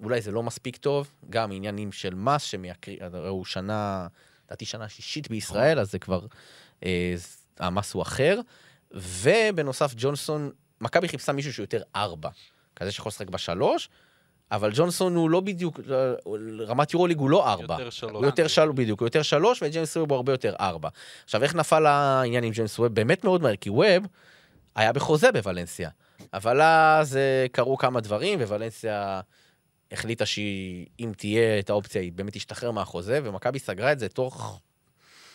אולי זה לא מספיק טוב. גם עניינים של מס שמייקרים, הרי הוא שנה, לדעתי שנה שישית בישראל, אז זה כבר, אה, המס הוא אחר. ובנוסף, ג'ונסון, מכבי חיפשה מישהו שהוא יותר ארבע. כזה שיכול לשחק בשלוש, אבל ג'ונסון הוא לא בדיוק, רמת יורוליג הוא לא ארבע. יותר שלוש. הוא יותר שלוש, בדיוק, הוא יותר שלוש, וג'יימס ווב הוא הרבה יותר ארבע. עכשיו, איך נפל העניין עם ג'יימס ווב? באמת מאוד מהר, כי ווב היה בחוזה בוולנסיה. אבל אז אה, קרו כמה דברים, וולנסיה החליטה שאם תהיה את האופציה, היא באמת תשתחרר מהחוזה, ומכבי סגרה את זה תוך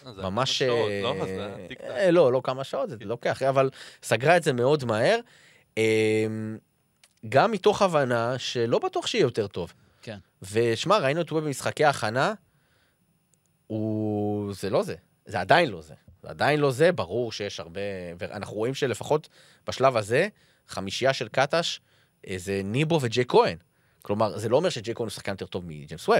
אה, ממש... שעות, אה, לא? לא, לא כמה שעות, זה לוקח, אבל סגרה את זה מאוד מהר. גם מתוך הבנה שלא בטוח שיהיה יותר טוב. כן. ושמע, ראינו את ווב במשחקי ההכנה, הוא... זה לא זה. זה עדיין לא זה. זה עדיין לא זה, ברור שיש הרבה... ואנחנו רואים שלפחות בשלב הזה, חמישייה של קטש אה, זה ניבו וג'יי כהן. כלומר, זה לא אומר שג'יי כהן הוא שחקן יותר טוב מג'יימס ווב,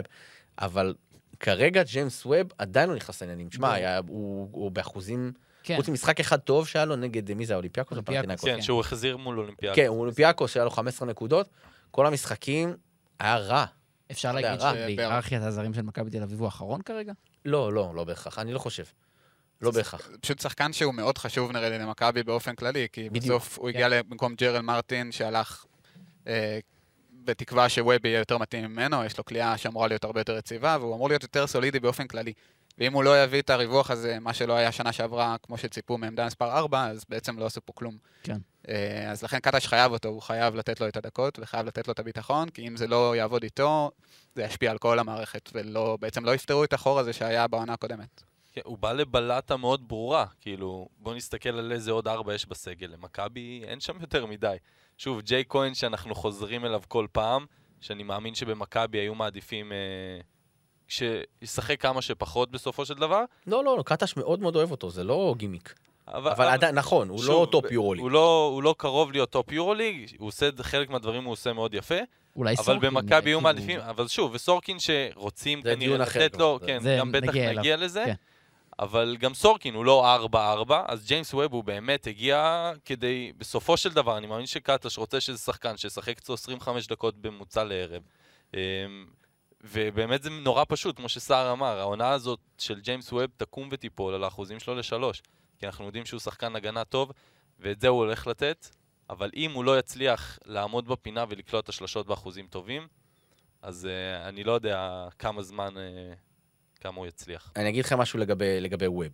אבל כרגע ג'יימס ווב עדיין לא נכנס לעניינים. היה- הוא הוא באחוזים, כן, חוץ ממשחק אחד טוב שהיה לו נגד, מי זה, האולימפיאקוס? או אולימפיאקוס, פנתינאיקוס? כן, שהוא החזיר מול אולימפיאקוס. כן, אולימפיאקוס שהיה לו 15 נקודות. כל המשחקים היה רע. אפשר להגיד. שבהיררכיית הזרים של מכבי תל אביב הוא האחרון כרגע? לא, לא, לא בהכרח, אני לא חושב. לא בהכרח. פשוט שחקן שהוא מאוד חשוב נראה לי למכבי באופן כללי, כי בדיוק. בסוף הוא הגיע במקום ג'רל מרטין שהלך אה, בתקווה שווב יהיה יותר מתאים ממנו, יש לו כליאה שאמורה להיות הרבה יותר יציבה, והוא אמור להיות יותר סולידי באופן כללי. ואם הוא לא יביא את הריווח הזה, מה שלא היה שנה שעברה, כמו שציפו מעמדה מספר 4, אז בעצם לא עשו פה כלום. כן. אה, אז לכן קטש חייב אותו, הוא חייב לתת לו את הדקות וחייב לתת לו את הביטחון, כי אם זה לא יעבוד איתו, זה ישפיע על כל המערכת, ובעצם לא יפתרו את החור הזה שהיה בעונה הקודמת. כן, הוא בא לבלטה מאוד ברורה, כאילו, בוא נסתכל על איזה עוד ארבע יש בסגל. למכבי אין שם יותר מדי. שוב, ג'יי כהן שאנחנו חוזרים אליו כל פעם, שאני מאמין שבמכבי היו מעדיפים אה, שישחק כמה שפחות בסופו של דבר. לא, לא, לא, קטש מאוד מאוד אוהב אותו, זה לא גימיק. אבל, אבל עדיין, נכון, הוא לא שוב, top יורוליג. הוא לא, הוא לא קרוב להיות top יורוליג, הוא עושה, חלק מהדברים הוא עושה מאוד יפה, אולי אבל סורקין, במכבי כאילו, היו מעדיפים, אבל שוב, וסורקין שרוצים כנראה לתת לו, כן, זה גם בטח נגיע. נגיע לזה, כן. אבל גם סורקין הוא לא 4-4, אז ג'יימס ווב הוא באמת הגיע כדי, בסופו של דבר, אני מאמין שקטש רוצה שזה שחקן שישחק אצלו 25 דקות בממוצע לערב. אמ, ובאמת זה נורא פשוט, כמו שסער אמר, העונה הזאת של ג'יימס ווב תקום ותיפול על האחוזים שלו לשלוש. כי אנחנו יודעים שהוא שחקן הגנה טוב, ואת זה הוא הולך לתת, אבל אם הוא לא יצליח לעמוד בפינה ולקלוט את השלשות באחוזים טובים, אז uh, אני לא יודע כמה זמן, uh, כמה הוא יצליח. אני אגיד לכם משהו לגבי, לגבי ווב.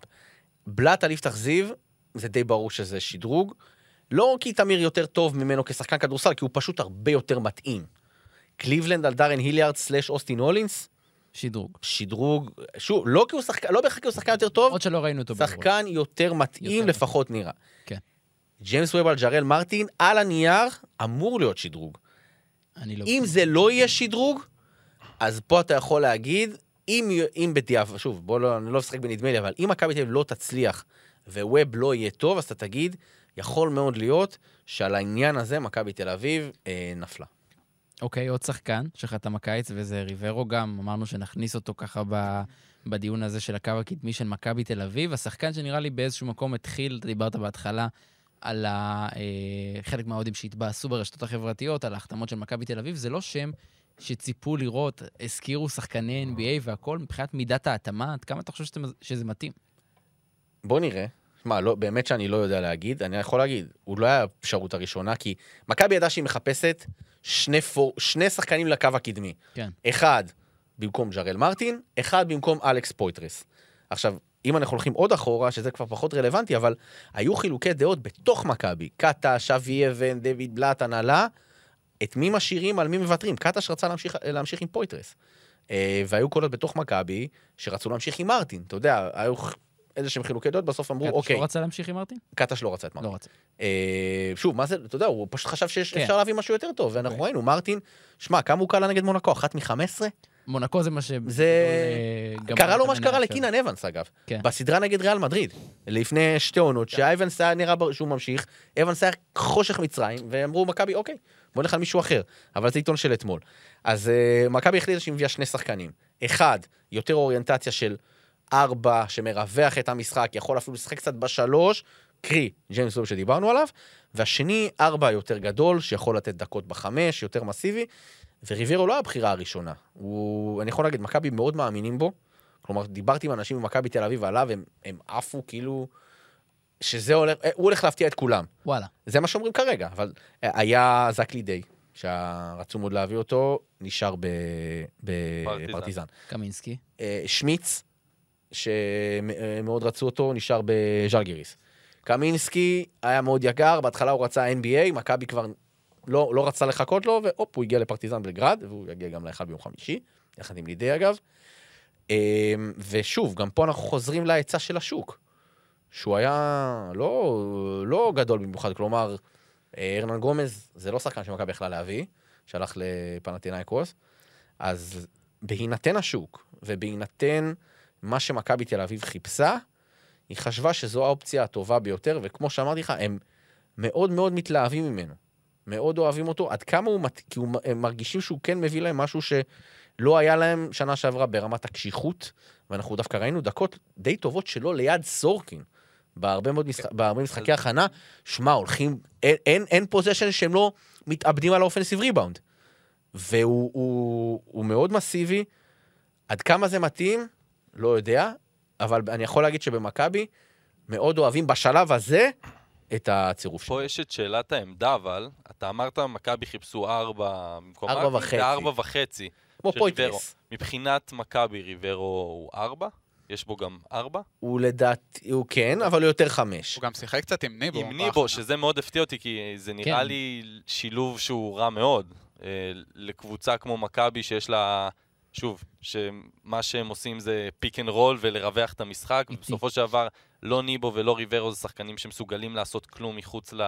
בלאט על יפתח זיו, זה די ברור שזה שדרוג. לא כי תמיר יותר טוב ממנו כשחקן כדורסל, כי הוא פשוט הרבה יותר מתאים. קליבלנד על דארן היליארד slash אוסטין הולינס, שדרוג. שדרוג, שוב, לא כי הוא שחקן, לא בהכרח כי הוא שחקן יותר טוב, עוד שלא ראינו אותו. שחקן יותר מתאים יותר לפחות נראה. כן. ג'יימס ווב על ג'רל מרטין, על הנייר, אמור להיות שדרוג. אני לא... אם זה לא יהיה שדרוג, אז פה אתה יכול להגיד, אם, אם בדיעבד, שוב, בוא לא, אני לא אשחק בנדמה לי, אבל אם מכבי תל אביב לא תצליח וווב לא יהיה טוב, אז אתה תגיד, יכול מאוד להיות שעל העניין הזה מכבי תל אביב אה, נפלה. אוקיי, עוד שחקן שחתם הקיץ, וזה ריברו גם, אמרנו שנכניס אותו ככה ב... בדיון הזה של הקו הקדמי של מכבי תל אביב. השחקן שנראה לי באיזשהו מקום התחיל, אתה דיברת בהתחלה על ה... אה, חלק מהאוהדים שהתבאסו ברשתות החברתיות, על ההחתמות של מכבי תל אביב, זה לא שם שציפו לראות, הזכירו שחקני NBA והכל, מבחינת מידת ההתאמה, עד כמה אתה חושב שזה, שזה מתאים? בוא נראה. שמע, לא, באמת שאני לא יודע להגיד, אני יכול להגיד, הוא לא היה האפשרות הראשונה, כי מכבי ידעה שהיא מחפשת שני, פור, שני שחקנים לקו הקדמי. כן. אחד במקום ג'רל מרטין, אחד במקום אלכס פויטרס. עכשיו, אם אנחנו הולכים עוד אחורה, שזה כבר פחות רלוונטי, אבל היו חילוקי דעות בתוך מכבי. קטש, אבי אבן, דויד בלאט, הנהלה, את מי משאירים, על מי מוותרים. קטש רצה להמשיך, להמשיך עם פויטרס. אה, והיו קולות בתוך מכבי שרצו להמשיך עם מרטין. אתה יודע, היו איזה שהם חילוקי דעות, בסוף אמרו, קטש אוקיי, לא רצה להמשיך עם מרטין? קטש לא רצה את מרטין. לא רצה. אה, שוב, מה זה, אתה יודע, הוא פשוט חשב כן. שאפשר להביא משהו יותר טוב, ואנחנו אוקיי. ראינו, מרטין, שמע, כמה הוא קלה נגד מונקו? אחת מ-15? מונקו זה מה ש... זה... אה, קרה לו מה שקרה לקינן אוונס, אגב. כן. בסדרה נגד ריאל מדריד. לפני שתי עונות, שאוונס היה נראה שהוא ממשיך, אבנס היה חושך מצרים, ואמרו, מכבי, אוקיי, בוא נלך על מישהו אחר. אבל זה עיתון של אתמול. אז אה, מכבי החליטה שהיא מביאה שני שחקנים. אחד, יותר אוריינטציה של ארבע, שמרווח את המשחק, יכול אפילו לשחק קצת בשלוש, קרי, ג'יימס ווב שדיברנו עליו, והשני, ארבע יותר גדול, שיכול לתת דקות בחמש, יותר מסיבי, וריברו לא הבחירה הראשונה. הוא, אני יכול להגיד, מכבי מאוד מאמינים בו. כלומר, דיברתי עם אנשים ממכבי תל אביב עליו, הם, הם עפו כאילו... שזה הולך, אה, הוא הולך להפתיע את כולם. וואלה. זה מה שאומרים כרגע, אבל אה, היה זק לידי, שרצו מאוד להביא אותו, נשאר פרטיזן. בפרטיזן. קמינסקי. אה, שמיץ, שמאוד רצו אותו, נשאר בז'לגיריס. קמינסקי היה מאוד יקר, בהתחלה הוא רצה NBA, מכבי כבר לא, לא רצה לחכות לו, והופ, הוא הגיע לפרטיזן בלגרד, והוא יגיע גם להיכל ביום חמישי, יחד עם לידי אגב. אה, ושוב, גם פה אנחנו חוזרים להיצע של השוק, שהוא היה לא, לא גדול במיוחד, כלומר, אה, ארנן גומז זה לא שחקן שמכבי יכלה להביא, שהלך לפנטינאיקוס, אז בהינתן השוק, ובהינתן מה שמכבי תל אביב חיפשה, היא חשבה שזו האופציה הטובה ביותר, וכמו שאמרתי לך, הם מאוד מאוד מתלהבים ממנו. מאוד אוהבים אותו, עד כמה הוא, מת- כי הוא, הם מרגישים שהוא כן מביא להם משהו שלא היה להם שנה שעברה ברמת הקשיחות, ואנחנו דווקא ראינו דקות די טובות שלו ליד סורקין. בהרבה מאוד משחק, בהרבה משחקי הכנה, שמע, הולכים, אין, אין, אין פוזיישן שהם לא מתאבדים על האופנסיב ריבאונד. והוא הוא, הוא מאוד מסיבי. עד כמה זה מתאים, לא יודע, אבל אני יכול להגיד שבמכבי מאוד אוהבים בשלב הזה את הצירוף שלו. פה יש את שאלת העמדה, אבל, אתה אמרת, מכבי חיפשו ארבע במקום ארבע וחצי. זה ארבע וחצי. כמו פויטרס. מבחינת מכבי, ריברו הוא ארבע? יש בו גם ארבע? הוא לדעתי, הוא כן, אבל הוא יותר חמש. הוא גם שיחק קצת עם ניבו. עם ניבו. שזה מאוד הפתיע אותי, כי זה נראה כן. לי שילוב שהוא רע מאוד. אה, לקבוצה כמו מכבי שיש לה, שוב, שמה שהם עושים זה pick and roll ולרווח את המשחק. ובסופו של דבר לא ניבו ולא ריברו זה שחקנים שמסוגלים לעשות כלום מחוץ, ל...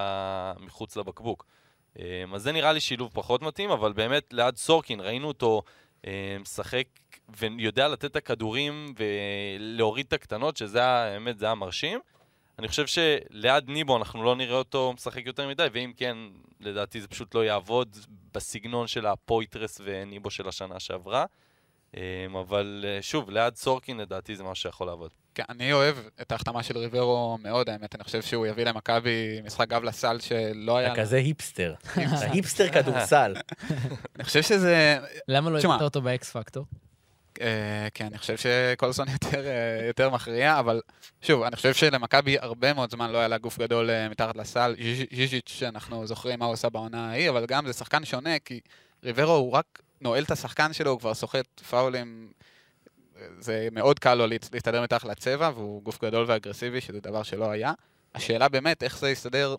מחוץ לבקבוק. אה, אז זה נראה לי שילוב פחות מתאים, אבל באמת ליד סורקין ראינו אותו משחק ויודע לתת את הכדורים ולהוריד את הקטנות, שזה האמת, זה היה מרשים. אני חושב שליד ניבו אנחנו לא נראה אותו משחק יותר מדי, ואם כן, לדעתי זה פשוט לא יעבוד בסגנון של הפויטרס וניבו של השנה שעברה. אמ, אבל אה, שוב, ליד סורקין לדעתי זה משהו שיכול לעבוד. כן, אני אוהב את ההחתמה של ריברו מאוד, האמת, אני חושב שהוא יביא למכבי משחק גב לסל שלא היה... אתה כזה היפסטר. אתה היפסטר כדורסל. אני חושב שזה... למה לא. הבאת אותו באקס פקטור? אה, כן, אני חושב שקולסון יותר, אה, יותר מכריע, אבל שוב, אני חושב שלמכבי הרבה מאוד זמן לא היה לה גוף גדול מתחת לסל. ז'יז'- ז'יז'יץ', שאנחנו זוכרים מה הוא עשה בעונה ההיא, אבל גם זה שחקן שונה, כי ריברו הוא רק נועל את השחקן שלו, הוא כבר סוחט פאולים. זה מאוד קל לו להסתדר מתחת לצבע, והוא גוף גדול ואגרסיבי, שזה דבר שלא היה. השאלה באמת, איך זה יסתדר...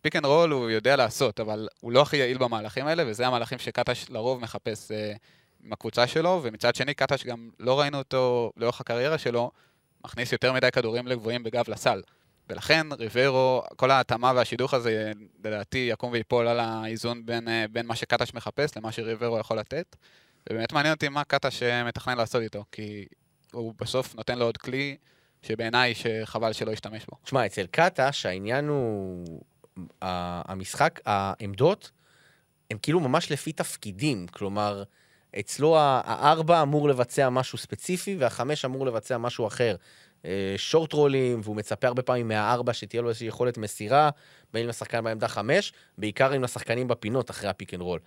pick and roll הוא יודע לעשות, אבל הוא לא הכי יעיל במהלכים האלה, וזה המהלכים שקטש לרוב מחפש אה, עם הקבוצה שלו, ומצד שני קטש גם לא ראינו אותו לאורך הקריירה שלו, מכניס יותר מדי כדורים לגבוהים בגב לסל. ולכן ריברו, כל ההתאמה והשידוך הזה, לדעתי, יקום ויפול על האיזון בין, אה, בין מה שקטש מחפש למה שריברו יכול לתת. ובאמת מעניין אותי מה קטש אה, מתכנן לעשות איתו, כי הוא בסוף נותן לו עוד כלי שבעיניי שחבל שלא ישתמש בו. תשמע, אצל קטש העניין הוא... המשחק, העמדות, הם כאילו ממש לפי תפקידים. כלומר, אצלו הארבע אמור לבצע משהו ספציפי, והחמש אמור לבצע משהו אחר. אה, short roll ים, והוא מצפה הרבה פעמים מהארבע שתהיה לו איזושהי יכולת מסירה, בין אם לשחקן בעמדה חמש, בעיקר אם לשחקנים בפינות אחרי ה pick and roll.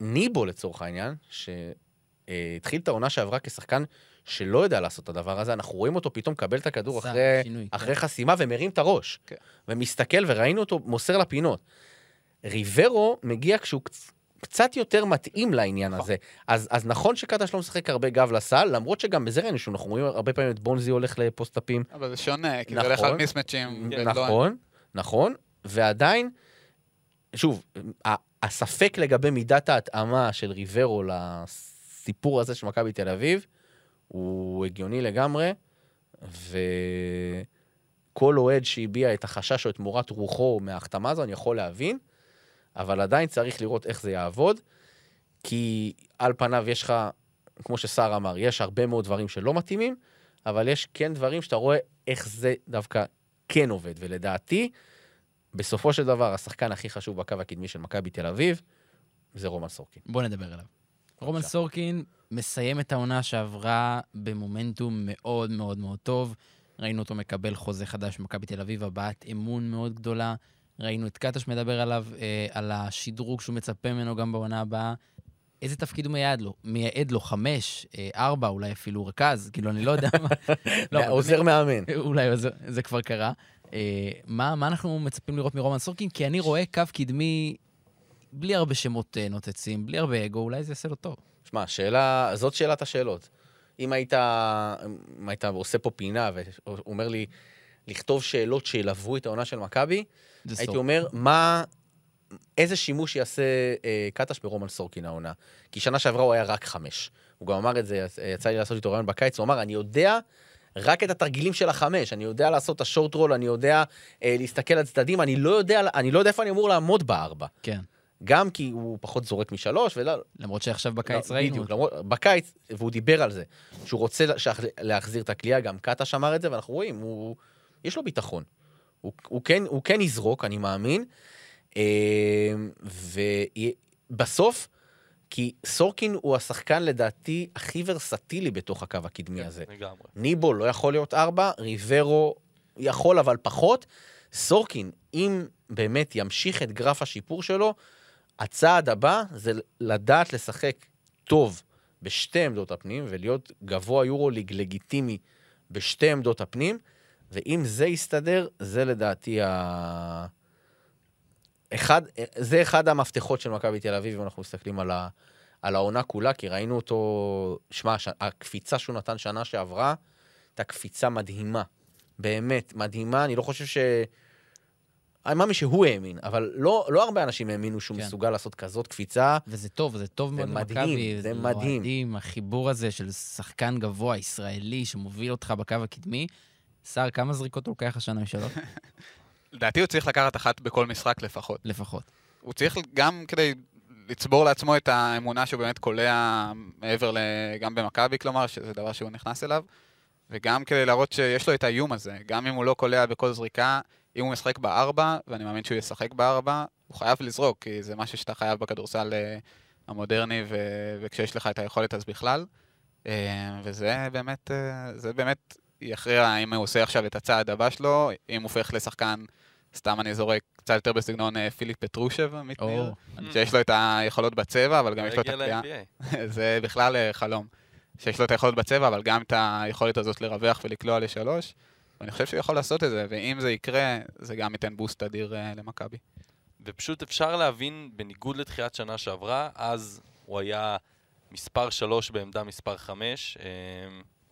ניבו לצורך העניין, שהתחיל את העונה שעברה כשחקן שלא יודע לעשות את הדבר הזה, אנחנו רואים אותו פתאום מקבל את הכדור אחרי, שינוי, כן. אחרי חסימה ומרים את הראש. כן. ומסתכל, וראינו אותו מוסר לפינות. ריברו מגיע כשהוא קצת יותר מתאים לעניין הזה. אז, אז נכון שקטש לא משחק הרבה גב לסל, למרות שגם בזה ראינו שאנחנו רואים הרבה פעמים את בונזי הולך לפוסט-אפים. אבל זה שונה, כי נכון. זה הולך על מיסמצ'ים. ולא- נכון, נכון, ועדיין, שוב, הספק לגבי מידת ההתאמה של ריברו לסיפור הזה של מכבי תל אביב, הוא הגיוני לגמרי, וכל אוהד שהביע את החשש או את מורת רוחו מההחתמה הזו, אני יכול להבין, אבל עדיין צריך לראות איך זה יעבוד, כי על פניו יש לך, כמו שסער אמר, יש הרבה מאוד דברים שלא מתאימים, אבל יש כן דברים שאתה רואה איך זה דווקא כן עובד, ולדעתי, בסופו של דבר, השחקן הכי חשוב בקו הקדמי של מכבי תל אביב, זה רומן סורקין. בוא נדבר עליו. רומן. סורקין מסיים את העונה שעברה במומנטום מאוד מאוד מאוד טוב. ראינו אותו מקבל חוזה חדש במכבי תל אביב, הבעת אמון מאוד גדולה. ראינו את קטש מדבר עליו, אה, על השדרוג שהוא מצפה ממנו גם בעונה הבאה. איזה תפקיד הוא מייעד לו? מייעד לו חמש, אה, ארבע, אולי אפילו רכז, כאילו, אני לא יודע מה. לא, עוזר מאמן. אולי זה, זה כבר קרה. אה, מה, מה אנחנו מצפים לראות מרומן סורקין? כי אני רואה קו קדמי בלי הרבה שמות אה, נוצצים, בלי הרבה אגו, אולי זה יעשה לו טוב. שמע, שאלה, זאת שאלת השאלות. אם היית, אם היית עושה פה פינה ואומר לי לכתוב שאלות שילוו את העונה של מכבי, הייתי. אומר, מה, איזה שימוש יעשה אה, קטש ברומן סורקין העונה? כי שנה שעברה הוא היה רק חמש. הוא גם אמר את זה, יצא לי לעשות איתו רעיון בקיץ, הוא אמר, אני יודע רק את התרגילים של החמש, אני יודע לעשות את השורט רול, אני יודע אה, להסתכל על צדדים, אני לא יודע, אני לא יודע איפה אני אמור לעמוד בארבע. כן. גם כי הוא פחות זורק משלוש, ולא, למרות שעכשיו בקיץ לא, ראינו. בדיוק, למרות, בקיץ, והוא דיבר על זה, שהוא רוצה להח- להחזיר את הכלייה, גם קטש אמר את זה, ואנחנו רואים, הוא, יש לו ביטחון. הוא, הוא, כן, הוא כן יזרוק, אני מאמין. אה, ובסוף, כי סורקין הוא השחקן לדעתי הכי ורסטילי בתוך הקו הקדמי הזה. לגמרי. ניבו לא יכול להיות ארבע, ריברו יכול אבל פחות. סורקין, אם באמת ימשיך את גרף השיפור שלו, הצעד הבא זה לדעת לשחק טוב בשתי עמדות הפנים ולהיות גבוה יורוליג לגיטימי בשתי עמדות הפנים, ואם זה יסתדר, זה לדעתי ה... אחד, זה אחד המפתחות של מכבי תל אביב, אם אנחנו מסתכלים על, ה, על העונה כולה, כי ראינו אותו, שמע, הש- הקפיצה שהוא נתן שנה שעברה, הייתה קפיצה מדהימה. באמת, מדהימה. אני לא חושב ש... אני מאמין שהוא האמין, אבל לא, לא הרבה אנשים האמינו שהוא כן. מסוגל לעשות כזאת קפיצה. וזה טוב, זה טוב זה מאוד למכבי. זה מדהים. מדהים, החיבור הזה של שחקן גבוה ישראלי שמוביל אותך בקו הקדמי. סער, כמה זריקות הוא לוקח השנה משלוש? לדעתי הוא צריך לקחת אחת בכל משחק לפחות. לפחות. הוא צריך גם כדי לצבור לעצמו את האמונה שהוא באמת קולע מעבר ל... גם במכבי, כלומר, שזה דבר שהוא נכנס אליו, וגם כדי להראות שיש לו את האיום הזה. גם אם הוא לא קולע בכל זריקה, אם הוא משחק בארבע, ואני מאמין שהוא ישחק בארבע, הוא חייב לזרוק, כי זה משהו שאתה חייב בכדורסל אה, המודרני, ו... וכשיש לך את היכולת אז בכלל. אה, וזה באמת, אה, זה באמת יכריע אם הוא עושה עכשיו את הצעד הבא שלו, אם הוא הופך לשחקן, סתם אני זורק, קצת יותר בסגנון אה, פיליפ פטרושב, עמית או, ניר. שיש לו את היכולות בצבע, אבל גם יש לו את הקריאה. זה בכלל אה, חלום. שיש לו את היכולת בצבע, אבל גם את היכולת הזאת לרווח ולקלוע לשלוש. ואני חושב שהוא יכול לעשות את זה, ואם זה יקרה, זה גם ייתן בוסט אדיר אה, למכבי. ופשוט אפשר להבין, בניגוד לתחילת שנה שעברה, אז הוא היה מספר 3 בעמדה מספר 5,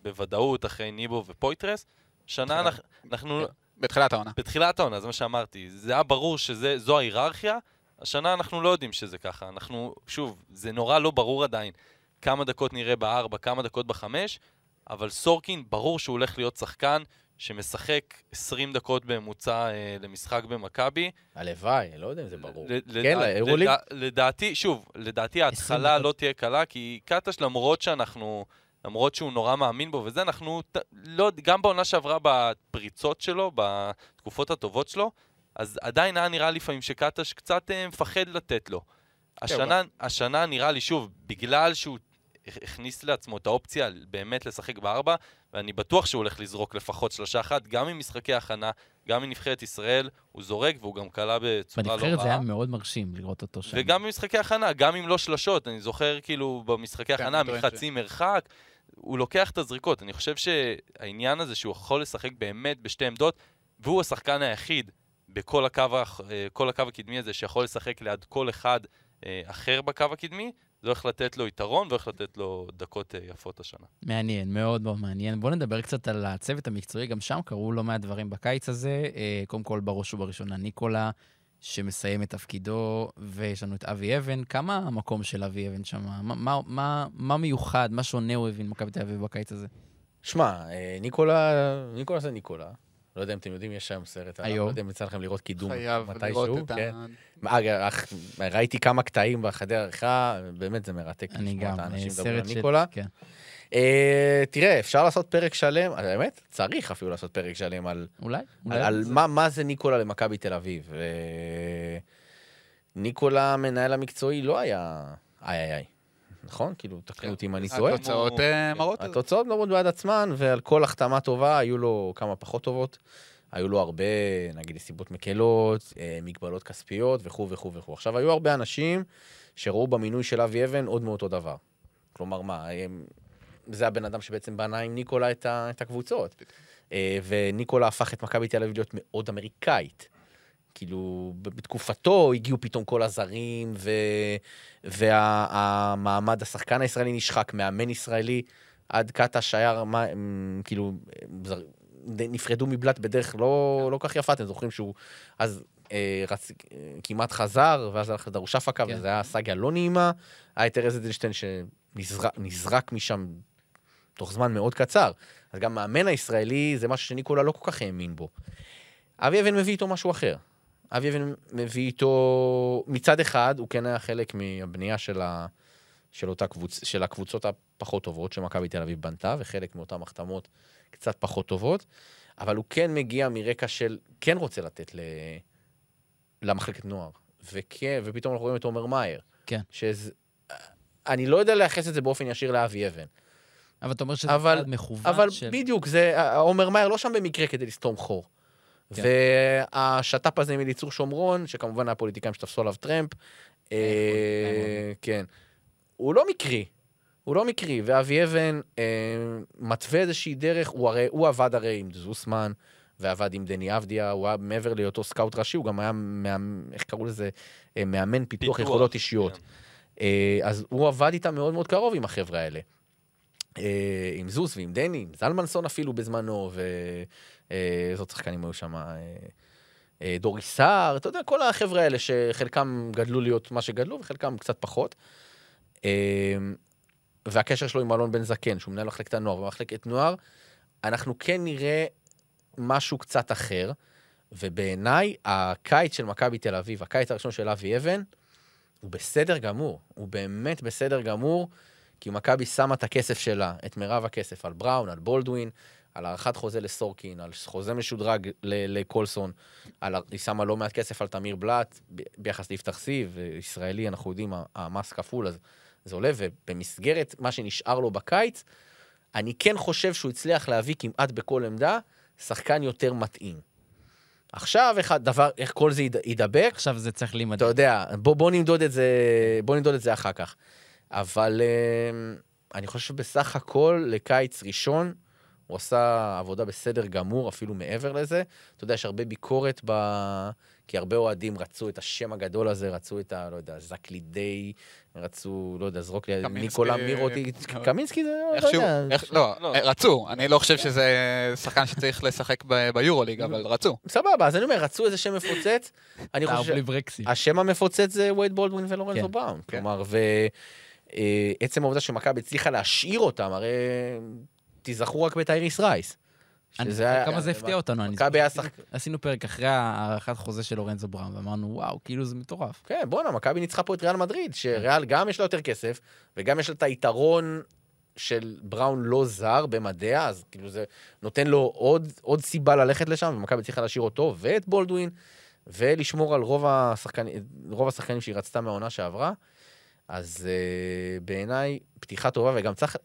בוודאות אחרי ניבו ופויטרס. שנה כן. אנחנו, אנחנו בתחילת העונה. בתחילת העונה, זה מה שאמרתי, זה היה ברור שזו ההיררכיה, השנה אנחנו לא יודעים שזה ככה. אנחנו, שוב, זה נורא לא ברור עדיין כמה דקות נראה בארבע, כמה דקות בחמש, אבל סורקין, ברור שהוא הולך להיות שחקן שמשחק 20 דקות בממוצע אה, למשחק במכבי. הלוואי, לא יודע אם זה ברור. ל- כן, לאירוליג? לדע- לדעתי, שוב, לדעתי ההתחלה. לא תהיה קלה, כי קטש למרות שאנחנו, למרות שהוא נורא מאמין בו וזה, אנחנו, ת- לא, גם בעונה שעברה בפריצות שלו, בתקופות הטובות שלו, אז עדיין היה נראה לפעמים שקטש קצת אה, מפחד לתת לו. השנה, השנה נראה לי, שוב, בגלל שהוא הכניס לעצמו את האופציה באמת לשחק בארבע, ואני בטוח שהוא הולך לזרוק לפחות שלושה אחת, גם ממשחקי הכנה, גם מנבחרת ישראל, הוא זורק והוא גם קלע בצורה לא רעה. בנבחרת זה היה מאוד מרשים לראות אותו שם. וגם במשחקי הכנה, גם אם לא שלשות, אני זוכר כאילו במשחקי כן, הכנה, מחצי מרחק, הוא לוקח את הזריקות. אני חושב שהעניין הזה שהוא יכול לשחק באמת בשתי עמדות, והוא השחקן היחיד בכל הקו, אה, כל הקו הקדמי הזה שיכול לשחק ליד כל אחד אה, אחר בקו הקדמי, זה הולך לתת לו יתרון והולך לתת לו דקות אה, יפות השנה. מעניין, מאוד מאוד מעניין. בואו נדבר קצת על הצוות המקצועי, גם שם קרו לא מעט דברים בקיץ הזה. קודם כל, בראש ובראשונה ניקולה, שמסיים את תפקידו, ויש לנו את אבי אבן. כמה המקום של אבי אבן שם? מה, מה, מה, מה מיוחד, מה שונה הוא הבין מכבי תל אביב בקיץ הזה? שמע, אה, ניקולה, ניקולה זה ניקולה. לא יודע אם אתם יודעים, יש היום סרט עליו? לא יודע אם יצא לכם לראות קידום חייב מתישהו. לראות את כן. ה... אגב, ראיתי כמה קטעים בחדי עריכה, באמת זה מרתק אני לשמוע גם, את האנשים אה, מדברים על סרט של... כן. אה, תראה, אפשר לעשות פרק שלם, אה, באמת, צריך אפילו לעשות פרק שלם על אולי? על, אולי על זה- מה, מה זה ניקולה למכבי תל אביב. ו... ניקולה, המנהל המקצועי, לא היה איי איי איי. נכון? כאילו, תקנו אותי אם אני טועה. התוצאות אה, מראות את זה. התוצאות מדברות בעד עצמן, ועל כל החתמה טובה היו לו כמה פחות טובות. היו לו הרבה, נגיד, נסיבות מקלות, אה, מגבלות כספיות וכו' וכו' וכו'. עכשיו, היו הרבה אנשים שראו במינוי של אבי אבן עוד מאותו דבר. כלומר, מה, הם, זה הבן אדם שבעצם בנה עם ניקולה את, ה, את הקבוצות. אה, וניקולה הפך את מכבי תל אביב להיות מאוד אמריקאית. כאילו, בתקופתו הגיעו פתאום כל הזרים, ו... והמעמד השחקן הישראלי נשחק, מאמן ישראלי, עד קטש היה, מה, כאילו, זר... נפרדו מבלאט בדרך לא, לא כך יפה, אתם זוכרים שהוא אז אה, רצ... כמעט חזר, ואז הלך לדרושפקה, כן. וזה היה סאגה לא נעימה. היה את ארז אדלשטיין שנזרק נזרק משם תוך זמן מאוד קצר. אז גם מאמן הישראלי זה משהו שניקולה לא כל כך האמין בו. אבי אבן מביא איתו משהו אחר. אבי אבן מביא איתו, מצד אחד, הוא כן היה חלק מהבנייה של, ה, של, אותה קבוצ, של הקבוצות הפחות טובות שמכבי תל אביב בנתה, וחלק מאותן החתמות קצת פחות טובות, אבל הוא כן מגיע מרקע של, כן רוצה לתת ל, למחלקת נוער. וכן, ופתאום אנחנו רואים את עומר מאייר. כן. שזה... אני לא יודע לייחס את זה באופן ישיר לאבי אבן. אבל אתה אומר שזה אבל- צעד מכוון אבל של... בדיוק, זה, עומר מאייר לא שם במקרה כדי לסתום חור. כן. והשת"פ הזה עם אליצור שומרון, שכמובן היה פוליטיקאים שתפסו עליו טרמפ, אה, פוליטיקאים כן, הוא לא מקרי. הוא לא מקרי, ואבי אבן אה, מתווה איזושהי דרך, הוא הרי, הוא עבד הרי עם זוסמן, ועבד עם דני אבדיה, הוא היה מעבר להיותו סקאוט ראשי, הוא גם היה, מאמן, איך קראו לזה? אה, מאמן פיתוח פיתוח, יכולות אישיות. כן. אה, אז הוא עבד איתם מאוד מאוד קרוב עם החבר'ה האלה. אה, עם זוס ועם דני, עם זלמנסון אפילו בזמנו, ואיזה עוד שחקנים היו שם? אה, אה, דורי סער, אתה יודע, כל החבר'ה האלה שחלקם גדלו להיות מה שגדלו וחלקם קצת פחות. אה, והקשר שלו עם אלון בן זקן, שהוא מנהל מחלקת הנוער ומחלקת נוער, אנחנו כן נראה משהו קצת אחר, ובעיניי הקיץ של מכבי תל אביב, הקיץ הראשון של אבי אבן, הוא בסדר גמור, הוא באמת בסדר גמור, כי מכבי שמה את הכסף שלה, את מירב הכסף, על בראון, על בולדווין, על הארכת חוזה לסורקין, על חוזה משודרג לקולסון, על, היא שמה לא מעט כסף על תמיר בלאט, ב- ביחס ליפתח סיב, ישראלי, אנחנו יודעים, המס כפול, אז זה עולה, ובמסגרת מה שנשאר לו בקיץ, אני כן חושב שהוא הצליח להביא כמעט בכל עמדה שחקן יותר מתאים. עכשיו, איך הדבר, איך כל זה יד- ידבק, עכשיו זה צריך אתה להימדד. יודע, בוא, בוא נמדוד את זה, בוא נמדוד את זה אחר כך. אבל אה, אני חושב שבסך הכל, לקיץ ראשון, הוא עשה עבודה בסדר גמור, אפילו מעבר לזה. אתה יודע, יש הרבה ביקורת ב... כי הרבה אוהדים רצו את השם הגדול הזה, רצו את ה... לא יודע, זקלידי, רצו, לא יודע, זרוק לי, קמינסקי, ניקולה מירוטי, אה, קמינסקי זה, לא איכשהו, לא, לא. רצו, אני לא חושב שזה שחקן שצריך לשחק ביורוליג, אבל רצו. סבבה, אז אני אומר, רצו איזה שם מפוצץ. אני חושב... השם המפוצץ זה וייד בולדווין ולורנזו כן. בראון. כן. כלומר, ועצם העובדה שמכבי הצליחה להשאיר אותם, הרי תיזכרו רק בטייריס רייס. שזה כמה זה הפתיע אותנו. אני מכבי זוכר היה שבדיוק עשינו פרק אחרי הארכת חוזה של לורנזו בראון, ואמרנו, וואו, כאילו זה מטורף. כן, בואנה, מכבי ניצחה פה את ריאל מדריד, שריאל גם יש לה יותר כסף, וגם יש לה את היתרון של בראון לא זר במדיה, אז כאילו זה נותן לו עוד, עוד סיבה ללכת לשם, ומכבי צריכה להשאיר אותו ואת בולדווין, ולשמור על רוב השחקנים, רוב השחקנים שהיא רצתה מהעונה שעברה. אז uh, בעיניי, פתיחה טובה, וגם צריך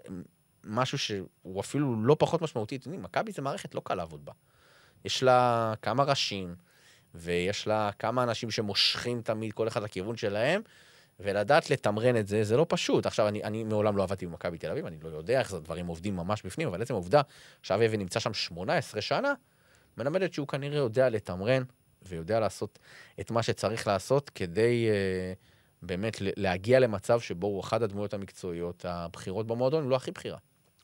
משהו שהוא אפילו לא פחות משמעותי. אתם יודעים, מכבי זה מערכת לא קל לעבוד בה. יש לה כמה ראשים, ויש לה כמה אנשים שמושכים תמיד כל אחד לכיוון שלהם, ולדעת לתמרן את זה, זה לא פשוט. עכשיו, אני, אני מעולם לא עבדתי במכבי תל אביב, אני לא יודע איך זה דברים עובדים ממש בפנים, אבל עצם העובדה שאבי אבן נמצא שם 18 שנה, מלמדת שהוא כנראה יודע לתמרן, ויודע לעשות את מה שצריך לעשות כדי uh, באמת להגיע למצב שבו הוא אחת הדמויות המקצועיות הבכירות במועדון, אם לא הכי בכירה.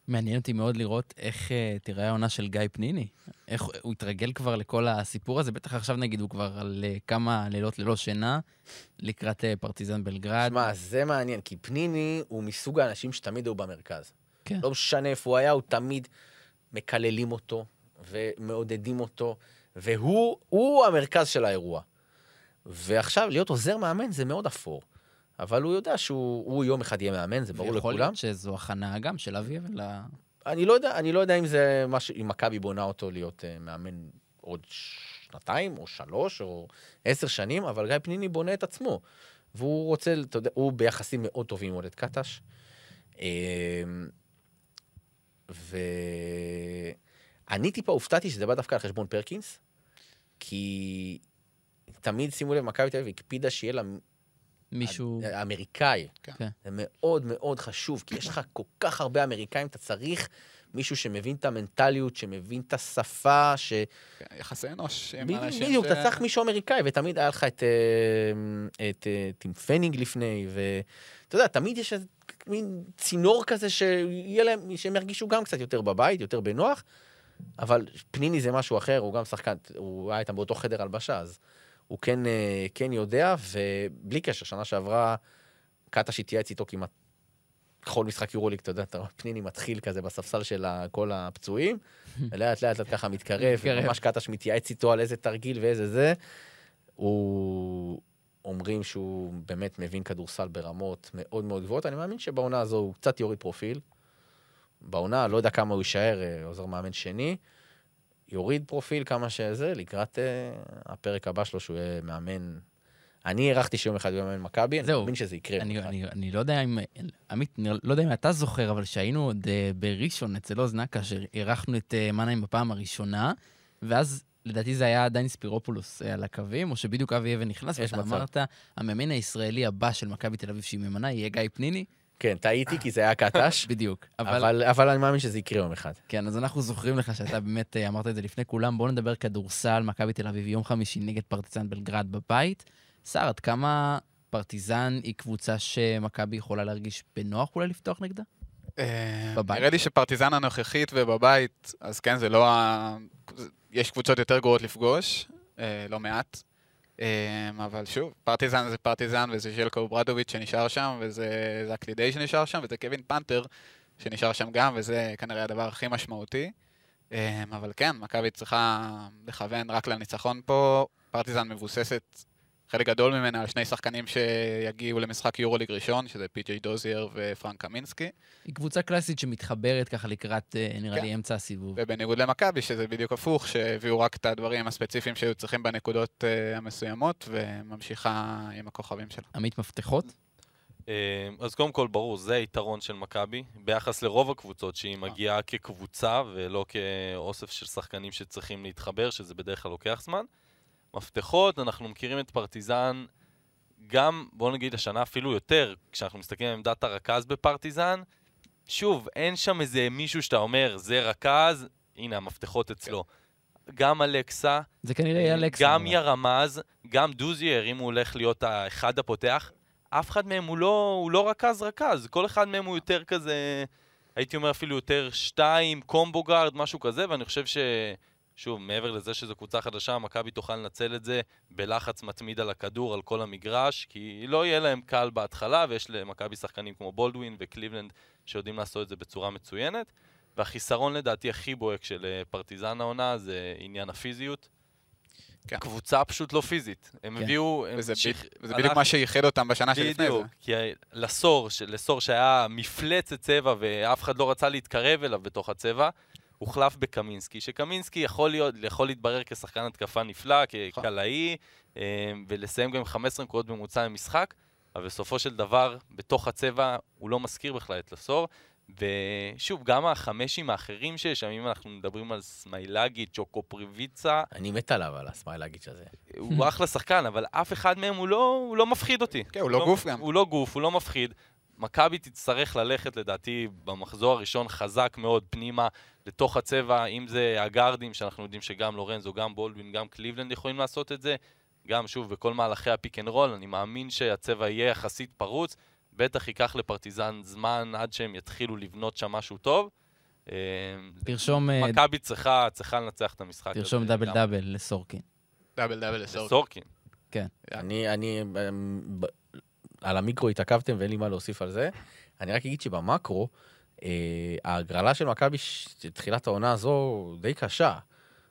מעניין אותי מאוד לראות איך אה, תיראה העונה של גיא פניני. איך הוא התרגל כבר לכל הסיפור הזה, בטח עכשיו נגיד הוא כבר על אה, כמה לילות ללא שינה, לקראת אה, פרטיזן בלגרד. שמע, זה מעניין, כי פניני הוא מסוג האנשים שתמיד היו במרכז. כן. לא משנה איפה הוא היה, הוא תמיד מקללים אותו ומעודדים אותו, והוא הוא המרכז של האירוע. ועכשיו, להיות עוזר מאמן זה מאוד אפור. אבל הוא יודע שהוא הוא יום אחד יהיה מאמן, זה ברור ויכול לכולם. להיות שזו הכנה גם של אבי אבן ל... אני לא יודע, אני לא יודע אם זה מה ש... אם מכבי בונה אותו להיות uh, מאמן עוד שנתיים, או שלוש, או עשר שנים, אבל גיא פניני בונה את עצמו. והוא רוצה, אתה יודע, הוא ביחסים מאוד טובים עם עודד קטש. אמ, ואני טיפה הופתעתי שזה בא דווקא על חשבון פרקינס, כי תמיד, שימו לב, מכבי תל אביב הקפידה שיהיה לה מישהו... אמריקאי. כן. כן. זה מאוד מאוד חשוב, כי יש לך כל כך הרבה אמריקאים, אתה צריך מישהו שמבין את המנטליות, שמבין את השפה, ש... כן, יחסי אנוש בדיוק, אתה צריך מישהו אמריקאי, ותמיד היה לך את, אה, את אה, טים פנינג לפני, ואתה יודע, תמיד יש איזה מין צינור כזה שיהיה להם, שהם ירגישו גם קצת יותר בבית, יותר בנוח, אבל פניני זה משהו אחר, הוא גם שחקן, הוא היה איתם באותו חדר הלבשה, אז הוא כן, אה, כן יודע, ובלי קשר, שנה שעברה, קטש התייעץ איתו כמעט בכל משחק יורוליג, אתה יודע, אתה רואה, פניני מתחיל כזה בספסל של כל הפצועים, ולאט לאט ככה מתקרב, מתקרב. וממש קטש מתייעץ איתו על איזה תרגיל ואיזה זה. הוא... אומרים שהוא באמת מבין כדורסל ברמות מאוד מאוד גבוהות. אני מאמין שבעונה הזו הוא קצת יוריד פרופיל. בעונה, לא יודע כמה הוא יישאר אה, עוזר מאמן שני. יוריד פרופיל כמה שזה, לקראת uh, הפרק הבא שלו, שהוא יהיה מאמן אני הערכתי שיום אחד הוא יאמן מכבי, אני. מאמין שזה יקרה. אני. אני, אני לא יודע אם... עמית, אני לא יודע אם אתה זוכר, אבל שהיינו עוד אה, בראשון אצל עוז נקה, שאירחנו את אה, מנהיים בפעם הראשונה, ואז לדעתי זה היה עדיין ספירופולוס אה, על הקווים, או שבדיוק אבי אבן נכנס, ואתה מצב. אמרת, המאמן הישראלי הבא של מכבי תל אביב שהיא ממנה יהיה גיא פניני? כן, טעיתי כי זה היה קטש, בדיוק. אבל, אבל אבל אני מאמין שזה יקרה יום אחד. כן, אז אנחנו זוכרים לך שאתה באמת אה, אמרת את זה לפני כולם. בואו נדבר כדורסל, מכבי תל אביב, יום חמישי נגד פרטיזן בלגרד בבית. סער, עד כמה פרטיזן היא קבוצה שמכבי יכולה להרגיש בנוח אולי לפתוח נגדה? אה, בבית? נראה לי שפרטיזן הנוכחית ובבית, אז כן, זה לא ה... יש קבוצות יותר גרועות לפגוש, אה, לא מעט. אה, אבל שוב, פרטיזן זה פרטיזן, וזה ז'לקו ברדוביץ' שנשאר שם, וזה זק לידי שנשאר שם, וזה קווין פנתר שנשאר שם גם, וזה כנראה הדבר הכי משמעותי. אה, אבל כן, מכבי צריכה לכוון רק לניצחון פה. פרטיזן מבוססת חלק גדול ממנה על שני שחקנים שיגיעו למשחק יורוליג ראשון, שזה פי.ג'יי דוזייר ופרנק קמינסקי. היא קבוצה קלאסית שמתחברת ככה לקראת, אה, נראה כן. לי, אמצע הסיבוב. ובניגוד למכבי, שזה בדיוק הפוך, שהביאו רק את הדברים הספציפיים שהיו צריכים בנקודות uh, המסוימות, וממשיכה עם הכוכבים שלה. עמית מפתחות? אה, אז קודם כל, ברור, זה היתרון של מכבי, ביחס לרוב הקבוצות, שהיא מגיעה כקבוצה ולא כאוסף של שחקנים שצריכים להתחבר, שזה בדרך כלל לוקח זמן. מפתחות, אנחנו מכירים את פרטיזן גם, בואו נגיד, השנה אפילו יותר, כשאנחנו מסתכלים על עמדת הרכז בפרטיזן, שוב, אין שם איזה מישהו שאתה אומר, זה רכז, הנה המפתחות אצלו. גם אלכסה, זה כנראה יהיה אלכסה. גם אבל- ירמז, גם דוזייר, אם הוא הולך להיות האחד הפותח, אף אחד מהם הוא לא, הוא לא רכז רכז, כל אחד מהם הוא יותר כזה, הייתי אומר אפילו יותר שתיים, combo guard, משהו כזה, ואני חושב ש... שוב, מעבר לזה שזו קבוצה חדשה, מכבי תוכל לנצל את זה בלחץ מתמיד על הכדור, על כל המגרש, כי לא יהיה להם קל בהתחלה, ויש למכבי שחקנים כמו בולדווין וקליבלנד שיודעים לעשות את זה בצורה מצוינת. והחיסרון לדעתי הכי בוהק של אה, פרטיזן העונה זה עניין הפיזיות. כן. קבוצה פשוט לא פיזית. הם כן. הביאו... הם וזה, שיח- ב... הלך- בדיוק מה שייחד אותם בשנה שלפני זה. בדיוק, כי לסור, לסור שהיה מפלצת צבע ואף אחד לא רצה להתקרב אליו בתוך הצבע, הוחלף בקמינסקי, שקמינסקי יכול, להיות, יכול להתברר כשחקן התקפה נפלא. כקלעי, אה, ולסיים גם עם 15 נקודות בממוצע במשחק, אבל בסופו של דבר, בתוך הצבע, הוא לא מזכיר בכלל את לסור. ושוב, גם החמשים האחרים שיש שם, אם אנחנו מדברים על סמיילגי, צ'וקו פריביצה, אני מת עליו, על הסמיילגיץ' הזה. הוא אחלה שחקן, אבל אף אחד מהם הוא לא, הוא לא מפחיד אותי. כן, הוא לא גוף גם. הוא לא גוף, הוא לא מפחיד. מכבי תצטרך ללכת, לדעתי, במחזור הראשון חזק מאוד פנימה לתוך הצבע, אם זה הגארדים, שאנחנו יודעים שגם לורנזו, גם בולדווין, גם קליבלנד יכולים לעשות את זה. גם, שוב, בכל מהלכי ה pick and roll, אני מאמין שהצבע יהיה יחסית פרוץ. בטח ייקח לפרטיזן זמן עד שהם יתחילו לבנות שם משהו טוב. אה, תרשום, אה, מכבי צריכה, צריכה לנצח את המשחק הזה. תרשום double גם. double לסורקין. double double לסורק. לסורקין. אני, אני, אמ, על המיקרו התעכבתם ואין לי מה להוסיף על זה. אני רק אגיד שבמקרו, אה, ההגרלה של מכבי תחילת העונה הזו די קשה.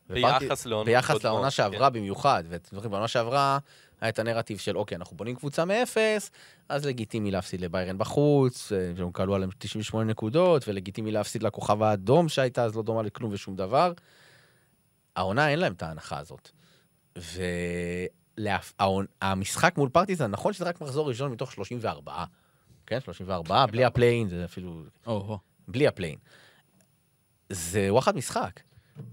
ביחס לעונות ביחס לעונה כן. שעברה במיוחד, ואתם זוכרים, בעונה שעברה היה את הנרטיב של אוקיי, אנחנו בונים קבוצה מאפס, אז לגיטימי להפסיד לביירן בחוץ, אה, שהם כלו עליהם 98 נקודות, ולגיטימי להפסיד לכוכב האדום שהייתה אז לא דומה לכלום ושום דבר. העונה אין להם את ההנחה הזאת. והמשחק מול פרטיזן, נכון שזה רק מחזור ראשון מתוך 34, כן? 34, בלי ה play-in, זה אפילו. בלי ה play-in. זה וואחד משחק.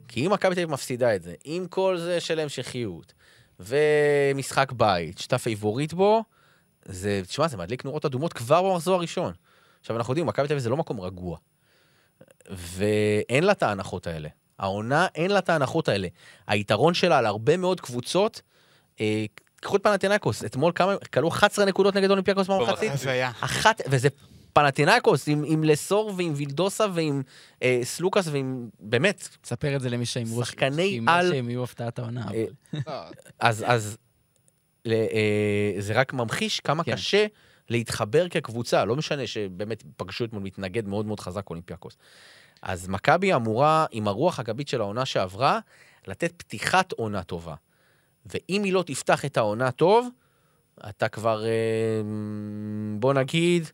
כי אם מכבי תל אביב מפסידה את זה, עם כל זה של המשכיות, ומשחק בית, שאתה פייבוריט בו, זה, תשמע, זה מדליק נורות אדומות כבר במחזור הראשון. עכשיו, אנחנו יודעים, מכבי תל אביב זה לא מקום רגוע. ואין לה את ההנחות האלה. העונה, אין לה את ההנחות האלה. היתרון שלה על הרבה מאוד קבוצות, קחו את פנתנקוס, אתמול כמה, כלו 11 נקודות נגד אולימפיאקוס במחצית. זה היה. אחת, וזה פנתינאיקוס עם, עם לסור ועם וילדוסה ועם אה, סלוקאס ועם, באמת, תספר את זה למי שהימרו שחקני שהימרו על- שהם יהיו הפתעת העונה. אה, אבל- אז, אז ל, אה, זה רק ממחיש כמה. כן. קשה להתחבר כקבוצה, לא משנה שבאמת פגשו אתמול מתנגד מאוד מאוד חזק אולימפיאקוס. אז מכבי אמורה, עם הרוח הגבית של העונה שעברה, לתת פתיחת עונה טובה. ואם היא לא תפתח את העונה טוב, אתה כבר, אה, בוא נגיד,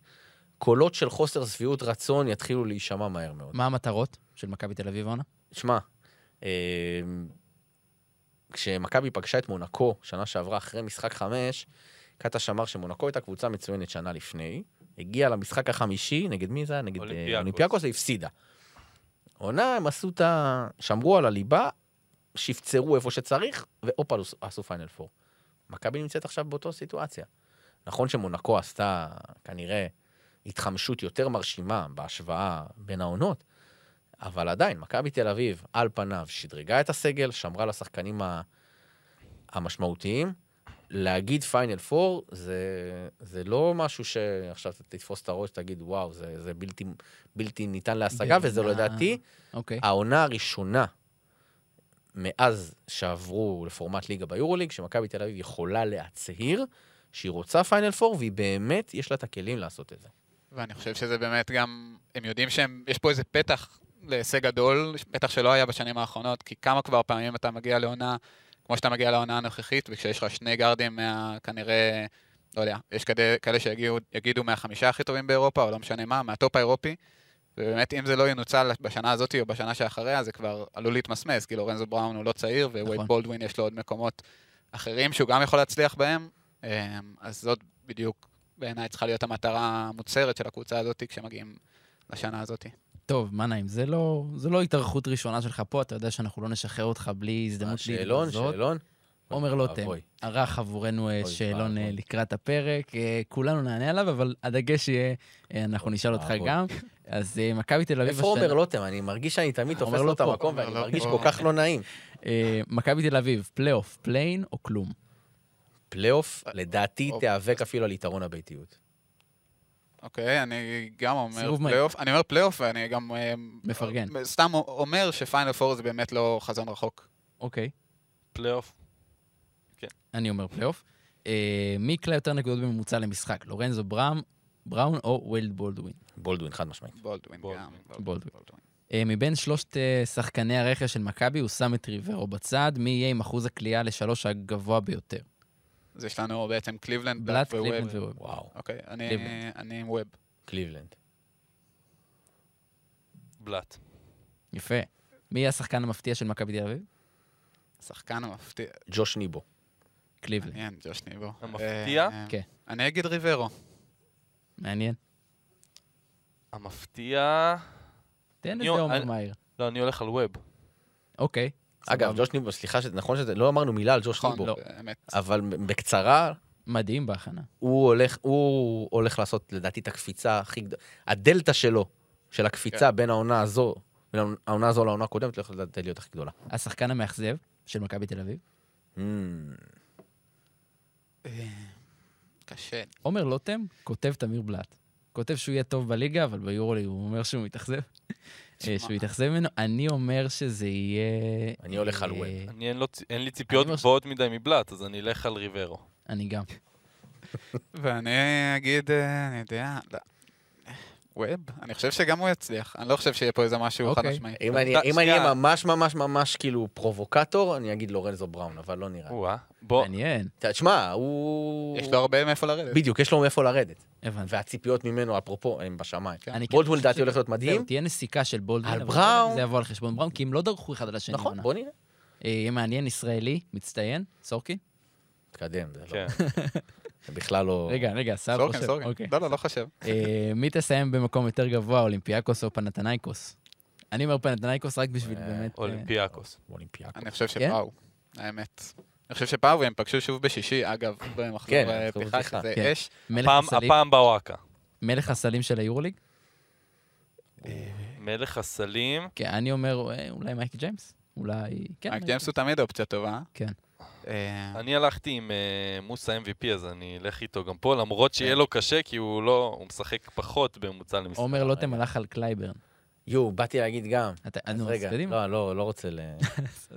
קולות של חוסר שביעות רצון יתחילו להישמע מהר מאוד. מה המטרות של מכבי תל אביב העונה? שמע, אה, כשמכבי פגשה את מונקו שנה שעברה אחרי משחק חמש, קטש אמר שמונקו הייתה קבוצה מצוינת שנה לפני, הגיעה למשחק החמישי, נגד מי זה היה? נגד אה, אולימפיאקוס. אולימפיאקוס, והפסידה. עונה, הם עשו את ה... שמרו על הליבה, שפצרו איפה שצריך, והופה, עשו final four. מכבי נמצאת עכשיו באותו סיטואציה. נכון שמונקו עשתה כנראה התחמשות יותר מרשימה בהשוואה בין העונות, אבל עדיין, מכבי תל אביב, על פניו, שדרגה את הסגל, שמרה לשחקנים ה- המשמעותיים. להגיד final four זה, זה לא משהו שעכשיו תתפוס את הראש, תגיד, וואו, זה, זה בלתי, בלתי ניתן להשגה, וזה בעיניי- לדעתי אוקיי. העונה הראשונה מאז שעברו לפורמט ליגה ביורוליג, שמכבי תל אביב יכולה להצהיר שהיא רוצה final four, והיא באמת, יש לה את הכלים לעשות את זה. ואני חושב שזה באמת גם, הם יודעים שיש פה איזה פתח להישג גדול, פתח שלא היה בשנים האחרונות, כי כמה כבר פעמים אתה מגיע לעונה, כמו שאתה מגיע לעונה הנוכחית, וכשיש לך שני גארדים מה... כנראה, לא יודע, יש כאלה, כאלה שיגידו מהחמישה הכי טובים באירופה, או לא משנה מה, מהטופ האירופי, ובאמת אם זה לא ינוצל בשנה הזאת או בשנה שאחריה, זה כבר עלול להתמסמס, כי לורנזו בראון הוא לא צעיר, ווייד נכון. בולדווין יש לו עוד מקומות אחרים שהוא גם יכול להצליח בהם, אמ, אז זאת בדיוק בעיניי צריכה להיות המטרה המוצהרת של הקבוצה הזאת כשמגיעים לשנה הזאת. טוב, מה נעים, זה לא, זה לא התארחות ראשונה שלך פה, אתה יודע שאנחנו לא נשחרר אותך בלי הזדמנות שאלון, להתבזות. שאלון. עומר לוטם אבוי. ערך עבורנו אה, אוי שאלון אה. לקראת הפרק, אה, כולנו נענה עליו, אבל הדגש יהיה, אה, אנחנו נשאל אותך. גם. אז אה, מכבי תל אביב איפה עומר לוטם? אני מרגיש שאני תמיד תופס לא לו את פה. המקום, ואני לא מרגיש פה. כל כך לא נעים. אה, מכבי תל אביב, פלייאוף, play-in או כלום? פלייאוף, לדעתי, אופ. תיאבק אפילו על יתרון הביתיות. אוקיי, אני גם אומר. פלייאוף, אני אומר פלייאוף ואני גם... אה, מפרגן. סתם אומר ש final four זה באמת לא חזון רחוק. אוקיי, פלייאוף. אני אומר פלייאוף. מי יקלע יותר נקודות בממוצע למשחק? לורנזו בראם, בראון או ווייד בולדווין? בולדווין, חד משמעית. בולדווין בולדווין. גם. בולדווין. אה, מבין שלושת אה, שחקני הרכש של מכבי, הוא שם את ריברו בצד. מי יהיה עם אחוז הקליעה לשלוש הגבוה ביותר? אז יש לנו בעצם קליבלנד, בלאט. קליבלנד ווב. וואו, אוקיי, אני- עם ווב. קליבלנד. בלאט. יפה. מי יהיה השחקן המפתיע של מכבי תל אביב? שחקן המפתיע. ג'וש ניבו. קליבלנד. מעניין, ג'וש ניבו. המפתיע? אה, כן. אני אגיד ריברו. מעניין. המפתיע... תן לזה עומר מהיר. לא, אני הולך על ווב. אוקיי. אגב. ג'וש ניבו, סליחה, שזה- נכון שזה, לא אמרנו מילה על ג'וש נכון, ניבו, לא. באמת. אבל בקצרה, מדהים בהכנה. הוא הולך, הוא הולך לעשות, לדעתי, את הקפיצה הכי גדולה. הדלתא שלו, של הקפיצה בין העונה הזו, בין העונה הזו לעונה הקודמת, הולכת לדעתי להיות הכי גדולה. השחקן המאכזב של מכבי תל אביב? קשה. עומר לוטם כותב תמיר בלאט. כותב שהוא יהיה טוב בליגה, אבל ביורוליג הוא אומר שהוא מתאכזב. אה, שהוא יתאכזב ממנו. אני אומר שזה יהיה... אני הולך על אה, ווב. אני אין, לי ציפיות גבוהות מדי מבלאט, אז אני אלך על ריברו. אני גם. ואני אגיד, אה, אני יודע, לא. ווב? אני חושב שגם הוא יצליח. אני לא חושב שיהיה פה איזה משהו חד אוקיי. משמעי. אם אני. אהיה ממש ממש ממש כאילו פרובוקטור, אני אגיד לורנזו בראון, אבל לא נראה. או-אה. בוא, מעניין. תשמע, הוא... יש לו הרבה מאיפה לרדת. בדיוק, יש לו מאיפה לרדת. הבנתי. והציפיות ממנו, אפרופו, הם בשמיים. אני כן בולדווין חושב לדעתי הולך להיות מדהים. תהיה נסיקה של בולדווין. על אבל בראון. זה יבוא על חשבון בראון, כי הם לא דרכו אחד על השני. נכון. בוא נראה. אה, יהיה מעניין, ישראלי, מצטיין, סורקין? תקדם, זה לא- כן. זה בכלל לא... רגע, רגע, סער חושב. סורקין. אוקיי. לא, לא, לא חושב. אה, מי תסיים במקום יותר גבוה, אולימפיאקוס או פנאתינייקוס? אני אומר פנאתינייקוס רק בשביל אה, באמת... אה, אולימפיאקוס. אולימפיאקוס. אני חושב כן? שפאו, האמת. אני חושב שפאו והם פגשו שוב בשישי, אגב, במחזור כן, פתיחה. שזה כן. אש. מלך הפעם- בוואקה. מלך הסלים של היורוליג? מלך הסלים. כן, אני אומר, אה, אולי מייק ג'יימס? אולי... כן, מייק ג'יימס הוא תמיד אופציה טובה. כן. אה, אני הלכתי עם אה, מוסא MVP, אז אני אלך איתו גם פה, למרות שיהיה לו קשה, כי הוא לא, הוא משחק פחות בממוצע למשחק. עומר לוטם הלך על קלייברן. יו, באתי להגיד גם. אתה- אז רגע. לא, לא, לא רוצה ל...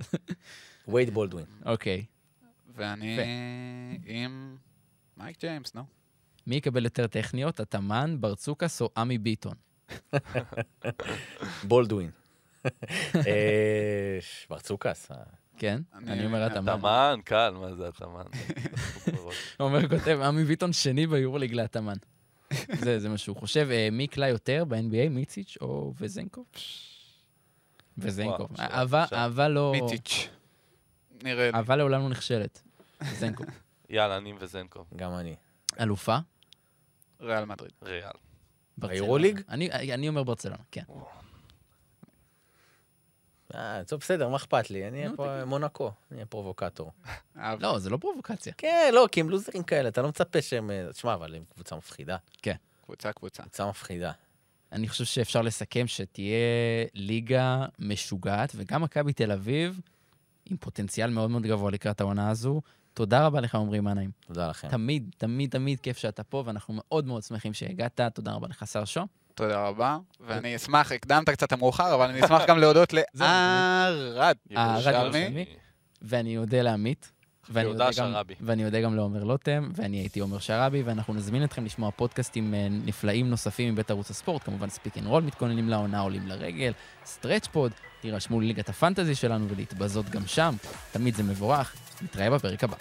וייד בולדווין. אוקיי. ואני. עם מייק ג'יימס, נו. מי יקבל יותר טכניות, התאמן, ברצוקס או עמי ביטון? בולדווין. אה, ברצוקס. כן? אני- אומר התאמן. התאמן, קל, מה זה התאמן? עומר כותב, עמי ביטון שני ביורוליג להתאמן. זה זה מה שהוא חושב. אה, מי יקלע יותר ב-NBA, מיציץ' או וזנקוב? וזנקוב. וואו, שאלה אהבה. אהבה לא... מיטיץ'. נראה לי. אבל לעולם לא נכשלת. זנקו. יאללה, אני וזנקו. גם אני. אלופה? ריאל מדריד. ריאל. אני, אני אומר ברצלונה, כן. אה, טוב, בסדר, מה אכפת לי? אני אהיה פה. מונקו, אני אהיה פרובוקטור. לא, זה לא פרובוקציה. כן, לא, כי הם לוזרים כאלה, אתה לא מצפה שהם... אה, תשמע, אבל הם קבוצה מפחידה. קבוצה, קבוצה. קבוצה מפחידה. אני חושב שאפשר לסכם שתהיה ליגה משוגעת, וגם מכבי תל אביב, עם פוטנציאל מאוד מאוד גבוה לקראת העונה הזו. תודה רבה לך, עמרי מנהיים. תודה לכם. תמיד, תמיד, תמיד כיף שאתה פה, ואנחנו מאוד מאוד שמחים שהגעת. תודה רבה לך, שר שו. תודה רבה. ואני אשמח, הקדמת קצת המאוחר, אבל אני אשמח גם להודות לערד. אה, ירושלמי. ואני אודה לעמית. ואני אודה גם-. ואני אודה גם לעומר לוטם, ואני הייתי עומר שרעבי, ואנחנו נזמין אתכם לשמוע פודקאסטים אה, נפלאים נוספים מבית ערוץ הספורט, כמובן pick and roll מתכוננים לעונה, עולים לרגל, stretch four, תירשמו לליגת ה fantasy שלנו ולהתבזות גם שם, תמיד זה מבורך, נתראה בפרק הבא.